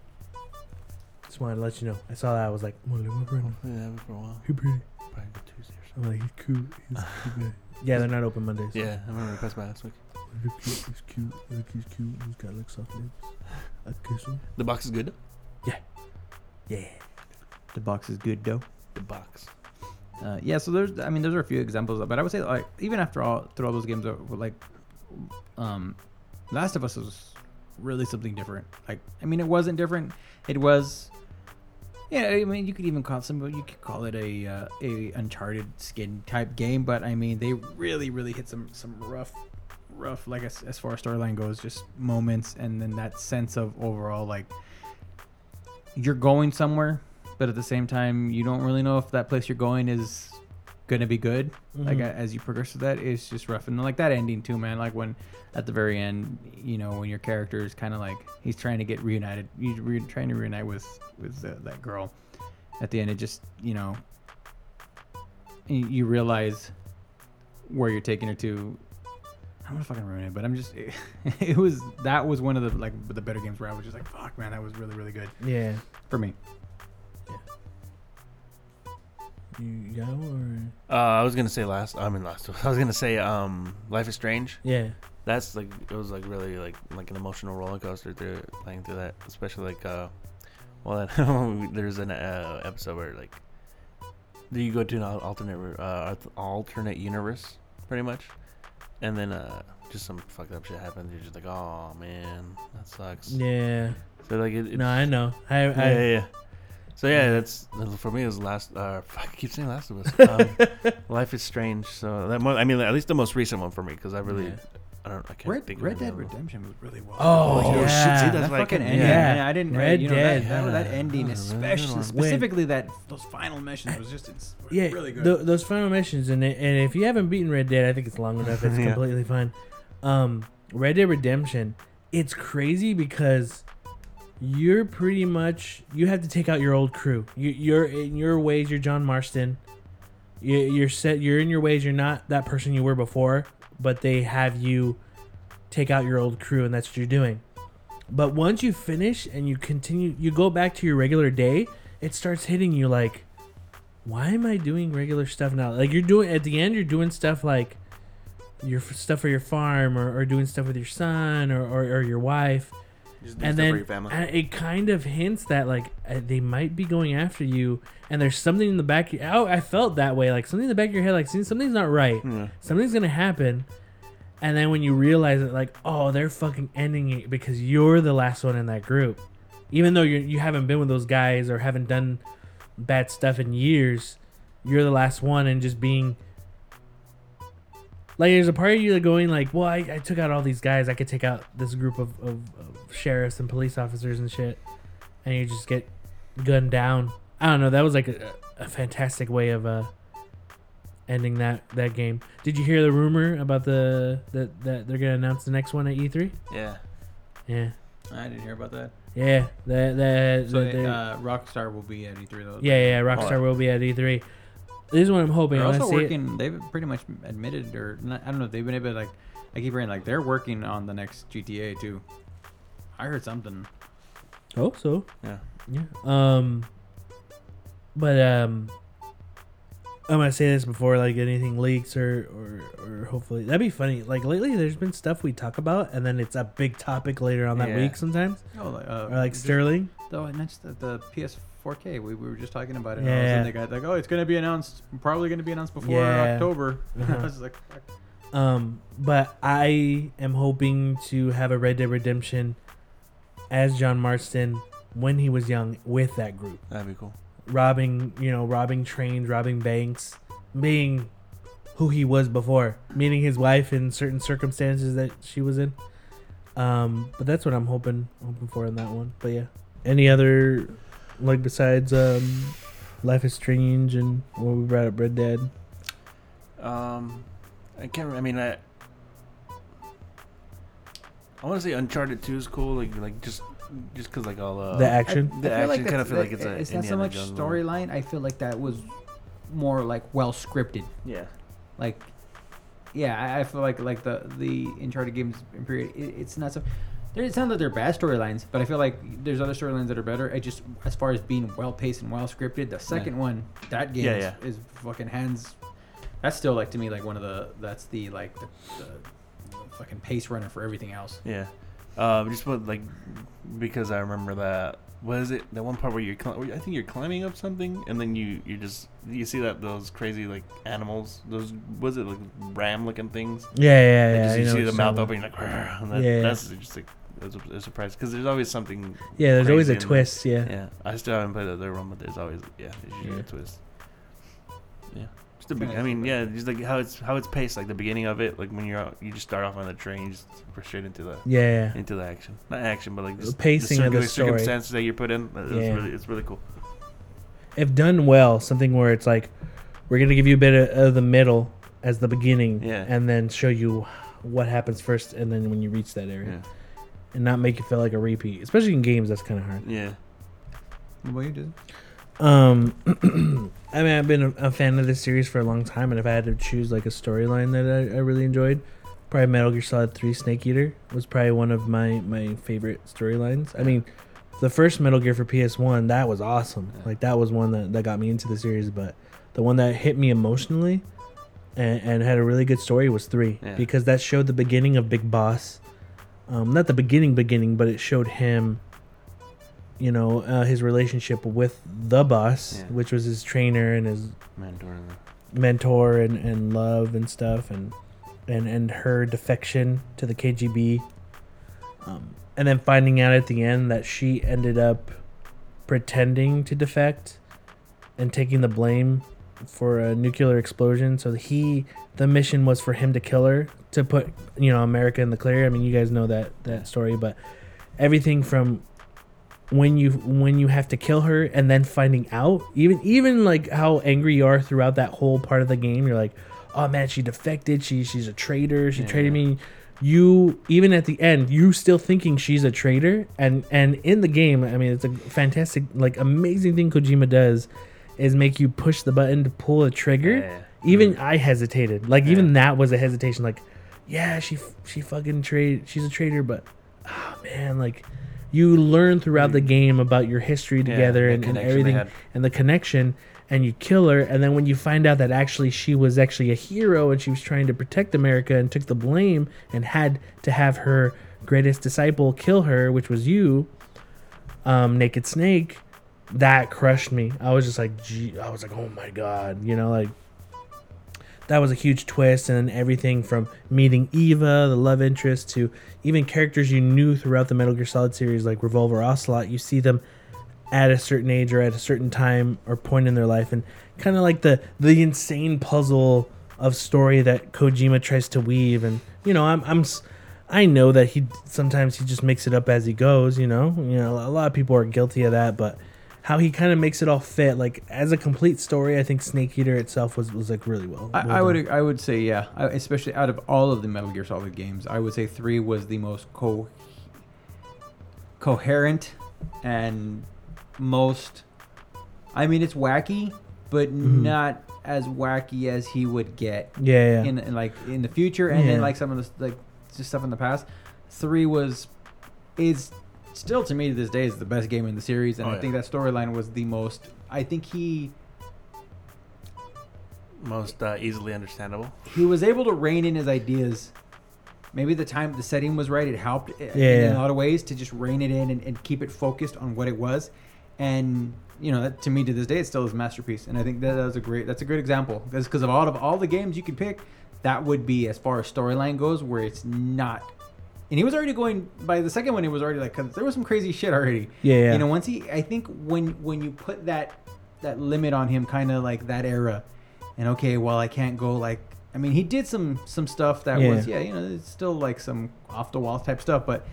Just wanted to let you know. I saw that. I was like, I'm gonna live with Brandon. Yeah, that was for a while. He pretty. Probably good Tuesday or I'm like, he's cool. He's cool. [laughs] Yeah, they're not open Mondays. Yeah, I remember we passed by last week. Look cute. He's cute. Look, he's cute. He's got like soft lips. I kiss him. The box is good. Yeah. Yeah. The box is good though. The box. Uh, yeah, so there's, I mean, those are a few examples, but I would say like even after all, through all those games, uh, like, um, Last of Us was really something different. Like, I mean, it wasn't different. It was, yeah. I mean, you could even call some, you could call it a uh, a Uncharted skin type game, but I mean, they really, really hit some some rough, rough like as, as far as storyline goes, just moments, and then that sense of overall like you're going somewhere but at the same time you don't really know if that place you're going is gonna be good. Like Mhm. a- as you progress through that, it's just rough and like that ending too, man. Like when at the very end, you know, when your character is kind of like he's trying to get reunited, he's re- trying to reunite with with the, that girl. At the end, it just you know, you, you realize where you're taking her to. I'm gonna fucking ruin it, but I'm just. [laughs] It, was that was one of the like the better games where I was just like, fuck, man, that was really really good yeah. for me. You go or Uh, I was gonna say last. I mean last. [laughs] I was gonna say um, Life is Strange. yeah. That's like it was like really like like an emotional roller coaster through playing through that, especially like uh, well, [laughs] there's an uh, episode where like do you go to an alternate uh alternate universe, pretty much, and then uh just some fucked up shit happens. You're just like, oh man, that sucks. Yeah. So like it, it No, I know. I, I yeah, yeah. So yeah, that's for me. It was last. Uh, [laughs] I keep saying Last of Us. [laughs] Um, Life is Strange. So that mo- I mean, at least the most recent one for me, because I really, Yeah. I don't, I can't Red, think. Red of Dead. Redemption was really well. Oh, Oh, shit, see, yeah. that's that fucking ending, yeah. man. I didn't. Red you know, Dead. That, that, that ending, That was a really good especially one. specifically that those final missions was just it's yeah, really good. tho- those final missions, and it, and if you haven't beaten Red Dead, I think it's long enough. It's [laughs] Yeah. completely fine. Um, Red Dead Redemption, it's crazy because you're pretty much you have to take out your old crew. You, you're in your ways. You're John Marston. You, you're set. You're in your ways. You're not that person you were before, but they have you take out your old crew, and that's what you're doing. But once you finish and you continue, you go back to your regular day. It starts hitting you like, why am I doing regular stuff now? Like you're doing at the end, you're doing stuff like your stuff for your farm, or, or doing stuff with your son, or, or, or your wife, and then your it kind of hints that like uh, they might be going after you, and there's something in the back. Oh, I felt that way, like something in the back of your head, like something's not right Yeah. something's gonna happen and then when you realize it like oh they're fucking ending it because you're the last one in that group even though you you haven't been with those guys or haven't done bad stuff in years you're the last one and just being like there's a part of you that going like well I, I took out all these guys i could take out this group of, of sheriffs and police officers and shit and you just get gunned down i don't know that was like a, a fantastic way of uh ending that that game. Did you hear the rumor about the that that they're gonna announce the next one at E3? Yeah. Yeah, I didn't hear about that. yeah. That that, So that they're- uh, Rockstar will be at E3 though. yeah yeah. Rockstar Oh. will be at E3. This is what I'm hoping. They're also see it. working. They've pretty much admitted, or not, I don't know. They've been able to like. I keep hearing like they're working on the next GTA too. I heard something. Oh, so Yeah. yeah. Um, but um, I'm gonna say this before like anything leaks or or or hopefully that'd be funny. Like lately, there's been stuff we talk about and then it's a big topic later on that Yeah. week sometimes. Oh, like, uh, Or like just- Sterling. Though and that's the, the PS4K. We, we were just talking about it. Yeah. And all of a sudden they got like, oh, it's gonna be announced. Probably gonna be announced before Yeah. October. Uh-huh. [laughs] I was like, fuck. Um, but I am hoping to have a Red Dead Redemption as John Marston when he was young with that group, That'd be cool. robbing, you know, robbing trains, robbing banks, being who he was before, meeting his wife in certain circumstances that she was in. Um, but that's what I'm hoping hoping for in that one. But yeah, any other like besides um, Life is Strange and what we brought up, Red Dead. Um, I can't. re- I mean, I. I want to say Uncharted Two is cool. Like, like just, just cause like all uh, the action. the I feel action kind of that's- feel like it's that- a. it's not so much storyline. I feel like that was more like well scripted. Yeah. like yeah I, I feel like like the the uncharted games in period it, it's not so there, it's not that they're bad storylines but i feel like there's other storylines that are better i just as far as being well paced and well scripted the second one that game Yeah, is, is fucking hands that's still like to me like one of the that's the like the, the fucking pace runner for everything else Yeah. Um, just what like because I remember that. What is it? That one part where you're, where I think you're climbing up something, and then you you just you see that those crazy like animals. Those was it like ram looking things? Yeah, yeah, yeah. just, you know see the mouth open, like, that, Yeah. that's just like it's a, a surprise because there's always something. Yeah, there's always a twist. Yeah. Yeah, I still haven't played the other one, but there's always yeah, there's usually Yeah. a twist. Yeah, just a big. Kinda I mean, yeah, just like how it's how it's paced. Like the beginning of it, like when you're out, you just start off on the train, you just go straight into the Yeah. into the action. Not action, but like just pacing of the circum- story. circumstances that you're put in. Uh, it's Yeah. really it's really cool. If done well, something where it's like, we're gonna give you a bit of, of the middle as the beginning, Yeah. and then show you what happens first, and then when you reach that area, Yeah. and not make it feel like a repeat. Especially in games, that's kind of hard. Yeah. What about you, Jason? Um, [clears throat] I mean, I've been a, a fan of this series for a long time, and if I had to choose like a storyline that I, I really enjoyed, probably Metal Gear Solid Three Snake Eater was probably one of my my favorite storylines. I mean, the first Metal Gear for PS One that was awesome. Like that was one that that got me into the series, but the one that hit me emotionally and, and had a really good story was three Yeah. because that showed the beginning of Big Boss. Um, not the beginning beginning, but it showed him you know uh, his relationship with the boss Yeah. which was his trainer and his Mentor. mentor and, and love and stuff and and and her defection to the KGB um, and then finding out at the end that she ended up pretending to defect and taking the blame for a nuclear explosion so he the mission was for him to kill her to put you know America in the clear I mean you guys know that that story but everything from when you when you have to kill her and then finding out even even like how angry you are throughout that whole part of the game you're like oh man she defected. She she's a traitor. She Yeah. traded me. You even at the end you still thinking she's a traitor and and in the game i mean it's a fantastic like amazing thing kojima does is make you push the button to pull a trigger. Yeah. even mm. i hesitated. Like even that was a hesitation like yeah she she fucking trade she's a traitor but oh man like you learn throughout the game about your history together the and, and everything and the connection and you kill her and then when you find out that actually she was actually a hero and she was trying to protect america and took the blame and had to have her greatest disciple kill her which was you um naked snake that crushed me. I was just like gee i was like oh my god you know like that was a huge twist and everything from meeting eva the love interest to even characters you knew throughout the metal gear solid series like revolver ocelot. You see them at a certain age or at a certain time or point in their life and kind of like the the insane puzzle of story that Kojima tries to weave. And you know I'm I'm I know that he sometimes he just makes it up as he goes you know? You know a lot of people are guilty of that but how he kind of makes it all fit like as a complete story I think Snake Eater itself was was like really well, I, well I done. would I would say yeah, I- especially out of all of the Metal Gear Solid games, I would say three was the most co- coherent and most. I mean, it's wacky, but Mhm. not as wacky as he would get yeah yeah in, in like in the future, and Yeah. then like some of the like just stuff in the past. Three was is still to me to this day is the best game in the series, and Oh, I yeah. think that storyline was the most. I think he Most uh, easily understandable. he was able to rein in his ideas. Maybe the time, the setting was right. It helped i- in Yeah. a lot of ways to just rein it in and, and keep it focused on what it was. And you know, that, to me to this day, it still is a masterpiece. And I think that was a great. That's a great example. That's because of all of all the games you could pick, that would be as far as storyline goes, where it's not. And he was already going by the second one. It was already like 'cause there was some crazy shit already. yeah yeah You know, once he, I think when when you put that that limit on him, kind of like that era, and okay, well, I can't go like. I mean, he did some some stuff that was Yeah. yeah, you know, it's still like some off the wall type stuff, but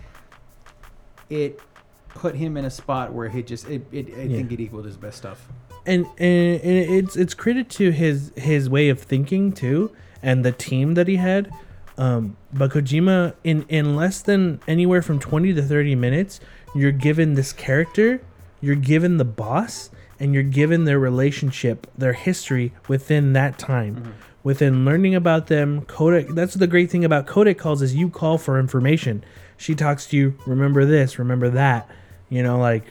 it put him in a spot where he just it, it I Yeah. think it equaled his best stuff. and, and and it's it's credit to his his way of thinking too and the team that he had um but kojima in in less than anywhere from 20 to 30 minutes you're given this character you're given the boss and you're given their relationship their history within that time. Within learning about them Codec that's the great thing about Codec calls is you call for information. She talks to you remember this remember that you know like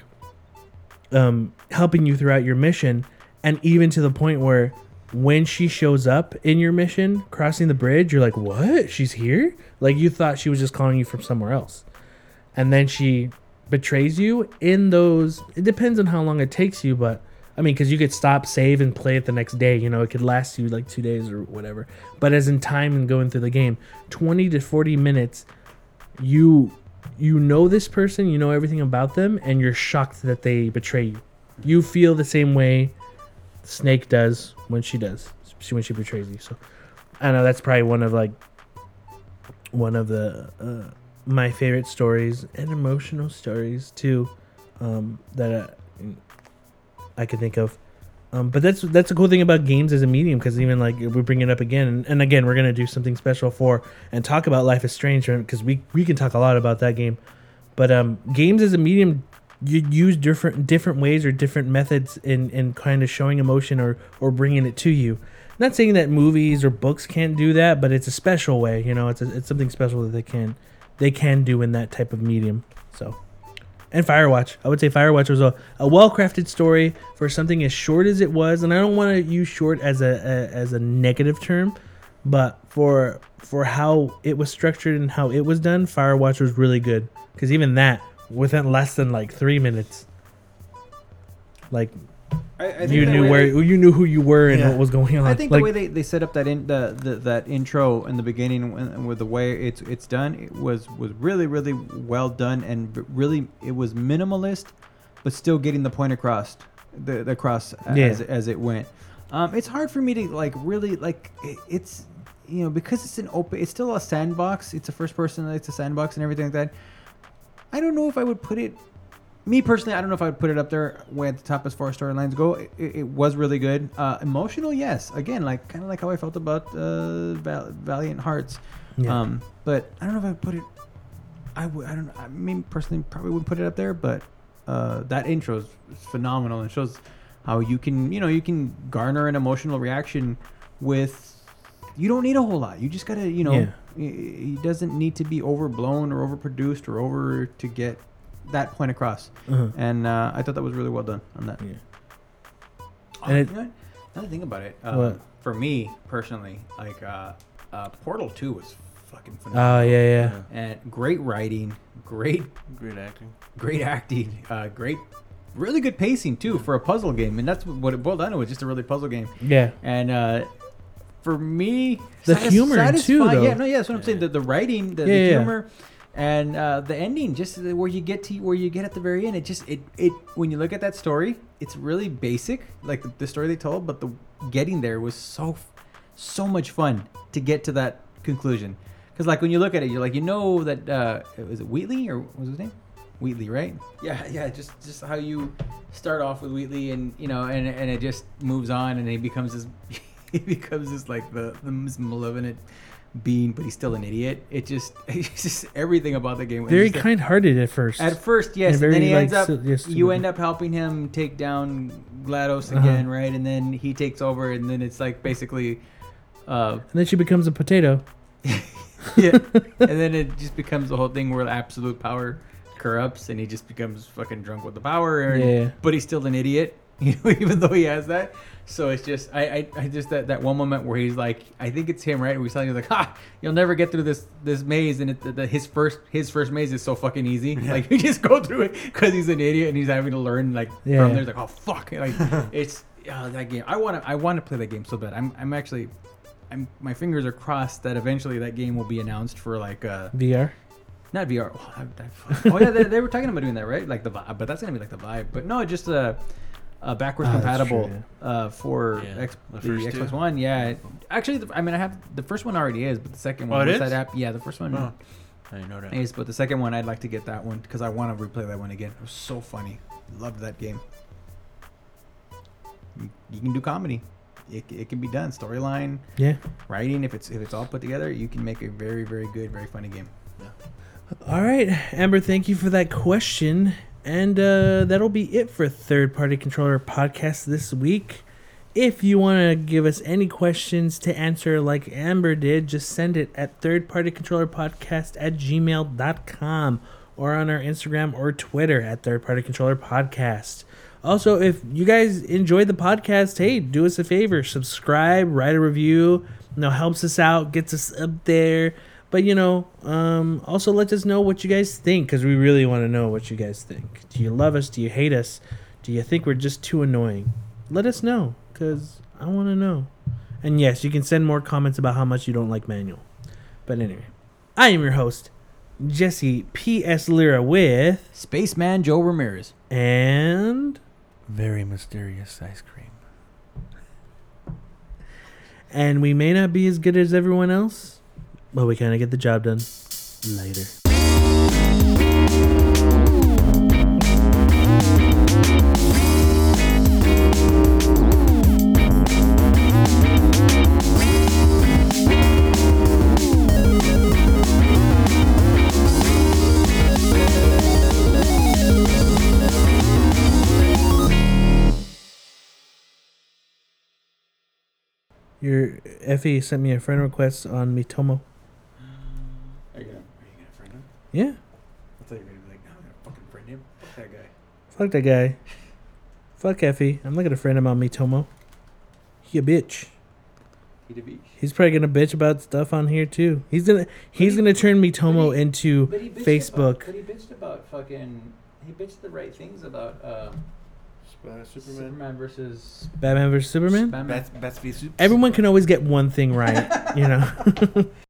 um, helping you throughout your mission, and even to the point where when she shows up in your mission, crossing the bridge, you're like, "What? She's here?" Like you thought she was just calling you from somewhere else, and then she betrays you in those. It depends on how long it takes you, but I mean, because you could stop, save, and play it the next day. You know, it could last you like two days or whatever. But as in time and going through the game, twenty to forty minutes, you you know this person, you know everything about them, and you're shocked that they betray you. You feel the same way Snake does when she does she- when she betrays you. So I know that's probably one of like one of the uh, my favorite stories and emotional stories too um, that uh, I could think of. Um, but that's that's a cool thing about games as a medium because even like we bring it up again, and, and again we're gonna do something special for and talk about Life is Strange because we we can talk a lot about that game. But um, games as a medium, you use different different ways or different methods in in kind of showing emotion or or bringing it to you. Not saying that movies or books can't do that, but it's a special way. You know, it's a, it's something special that they can they can do in that type of medium. So and Firewatch. I would say Firewatch was a, a well crafted story for something as short as it was, and I don't want to use short as a, a as a negative term, but for for how it was structured and how it was done, Firewatch was really good. Because even that, within less than like three minutes, like I, I you knew where they- you knew who you were and Yeah. what was going on. I think like, the way they, they set up that in the, the that intro in the beginning and and with the way it's it's done it was was really really well done and really it was minimalist, but still getting the point across the, the across Yeah. as as it went. Um, it's hard for me to like really like it, it's you know because it's an open it's still a sandbox. It's a first person. It's a sandbox and everything like that. I don't know if I would put it me personally, I don't know if I would put it up there way at the top as far as storylines go. It, it was really good. Uh, emotional, yes. Again, like kind of like how I felt about uh, Val- Valiant Hearts. yeah. Um, but I don't know if I would put it. I would. I don't. I mean, personally, probably wouldn't put it up there. But uh, that intro is phenomenal and shows how you can, you know, you can garner an emotional reaction with. You don't need a whole lot. You just gotta, you know, Yeah. It, it doesn't need to be overblown or overproduced or over to get that point across. uh-huh. And uh, I thought that was really well done on that. Yeah. Oh, And it- you know what? Another thing about it, uh, What? for me personally, like uh, uh, Portal Two was fucking phenomenal. Oh phenomenal. yeah, yeah. And great writing, great, Great acting. great acting, uh, great, really good pacing too for a puzzle game. And that's what it boiled down to was just a really puzzle game. Yeah. And uh, for me, The satis- humor, too, satisfying- though. Yeah, no, yeah, that's what I'm saying. The, the writing, the, Yeah, the yeah. humor, and uh, the ending, just where you get to where you get at the very end. It just it it when you look at that story, it's really basic, like the, the story they told, but the getting there was so so much fun to get to that conclusion. Because like when you look at it, you're like, you know that uh, was it Wheatley or what was his name? Wheatley, right? Yeah, yeah. Just just how you start off with Wheatley, and you know, and and it just moves on, and he becomes this, [laughs] he becomes just like the the most malevolent being, but he's still an idiot. It just [laughs] it's just everything about the game. Very kind-hearted at first. At first, yes, And and, then he ends up. so- yes, you end up helping him take down GLaDOS Uh-huh. again, right? And then he takes over, and then it's like basically. Uh, and then she becomes a potato. [laughs] yeah. and then it just becomes the whole thing where absolute power corrupts and he just becomes fucking drunk with the power and, Yeah. but he's still an idiot you know even though he has that so it's just I, I i just that that one moment where he's like i think it's him right he's telling you like [laughs] ha you'll never get through this this maze and it, the, the, his first his first maze is so fucking easy like [laughs] you just go through it because he's an idiot and he's having to learn like Yeah. from there He's like oh fuck like [laughs] it's uh, that game i want to i want to play that game so bad i'm i'm actually I'm, my fingers are crossed that eventually that game will be announced for like uh VR. not VR. Oh, oh yeah, they, they were talking about doing that, right? Like the vibe, but that's gonna be like the vibe. But no, just uh, uh backwards that's compatible true, uh, for Yeah, X, the the, Xbox two. One. Yeah, actually, the, I mean, I have the first one already is, but the second one, Oh, it what's is? that app? Yeah, the first one Oh, I didn't know that. is, but the second one, I'd like to get that one because I want to replay that one again. It was so funny. Loved that game. You, you can do comedy. It, it can be done. Storyline, Yeah. writing. If it's if it's all put together, you can make a very very good, very funny game. Yeah. All right, Amber, thank you for that question. And uh, that'll be it for Third Party Controller Podcast this week. If you want to give us any questions to answer like Amber did, just send it at thirdpartycontrollerpodcast at gmail.com or on our Instagram or Twitter at Third Party Controller Podcast. Also, if you guys enjoyed the podcast, hey, do us a favor, subscribe, write a review. You know, helps us out, gets us up there. But you know, um, also let us know what you guys think because we really want to know what you guys think. Do you love us? Do you hate us? Do you think we're just too annoying? Let us know because I want to know. And yes, you can send more comments about how much you don't like manual. But anyway, I am your host, Jesse P.S. Lyra with Spaceman Joe Ramirez. and Very mysterious ice cream. and we may not be as good as everyone else, but we kind of get the job done later. Your Effie sent me a friend request on Miitomo. Yeah, I thought you were gonna be like, no, I'm gonna fucking friend him. Fuck that guy. fuck that guy. Fuck Effie. I'm not gonna friend him on Miitomo. He a bitch. He the beach. He's probably gonna bitch about stuff on here too. He's gonna he's he- gonna turn Miitomo but he- into But he Facebook. About, but he bitched about fucking. He bitched the right things about um, Superman. versus Batman vs Superman. Batman. Bats, Bats v Soup. Everyone can always get one thing right, you know. [laughs] [laughs]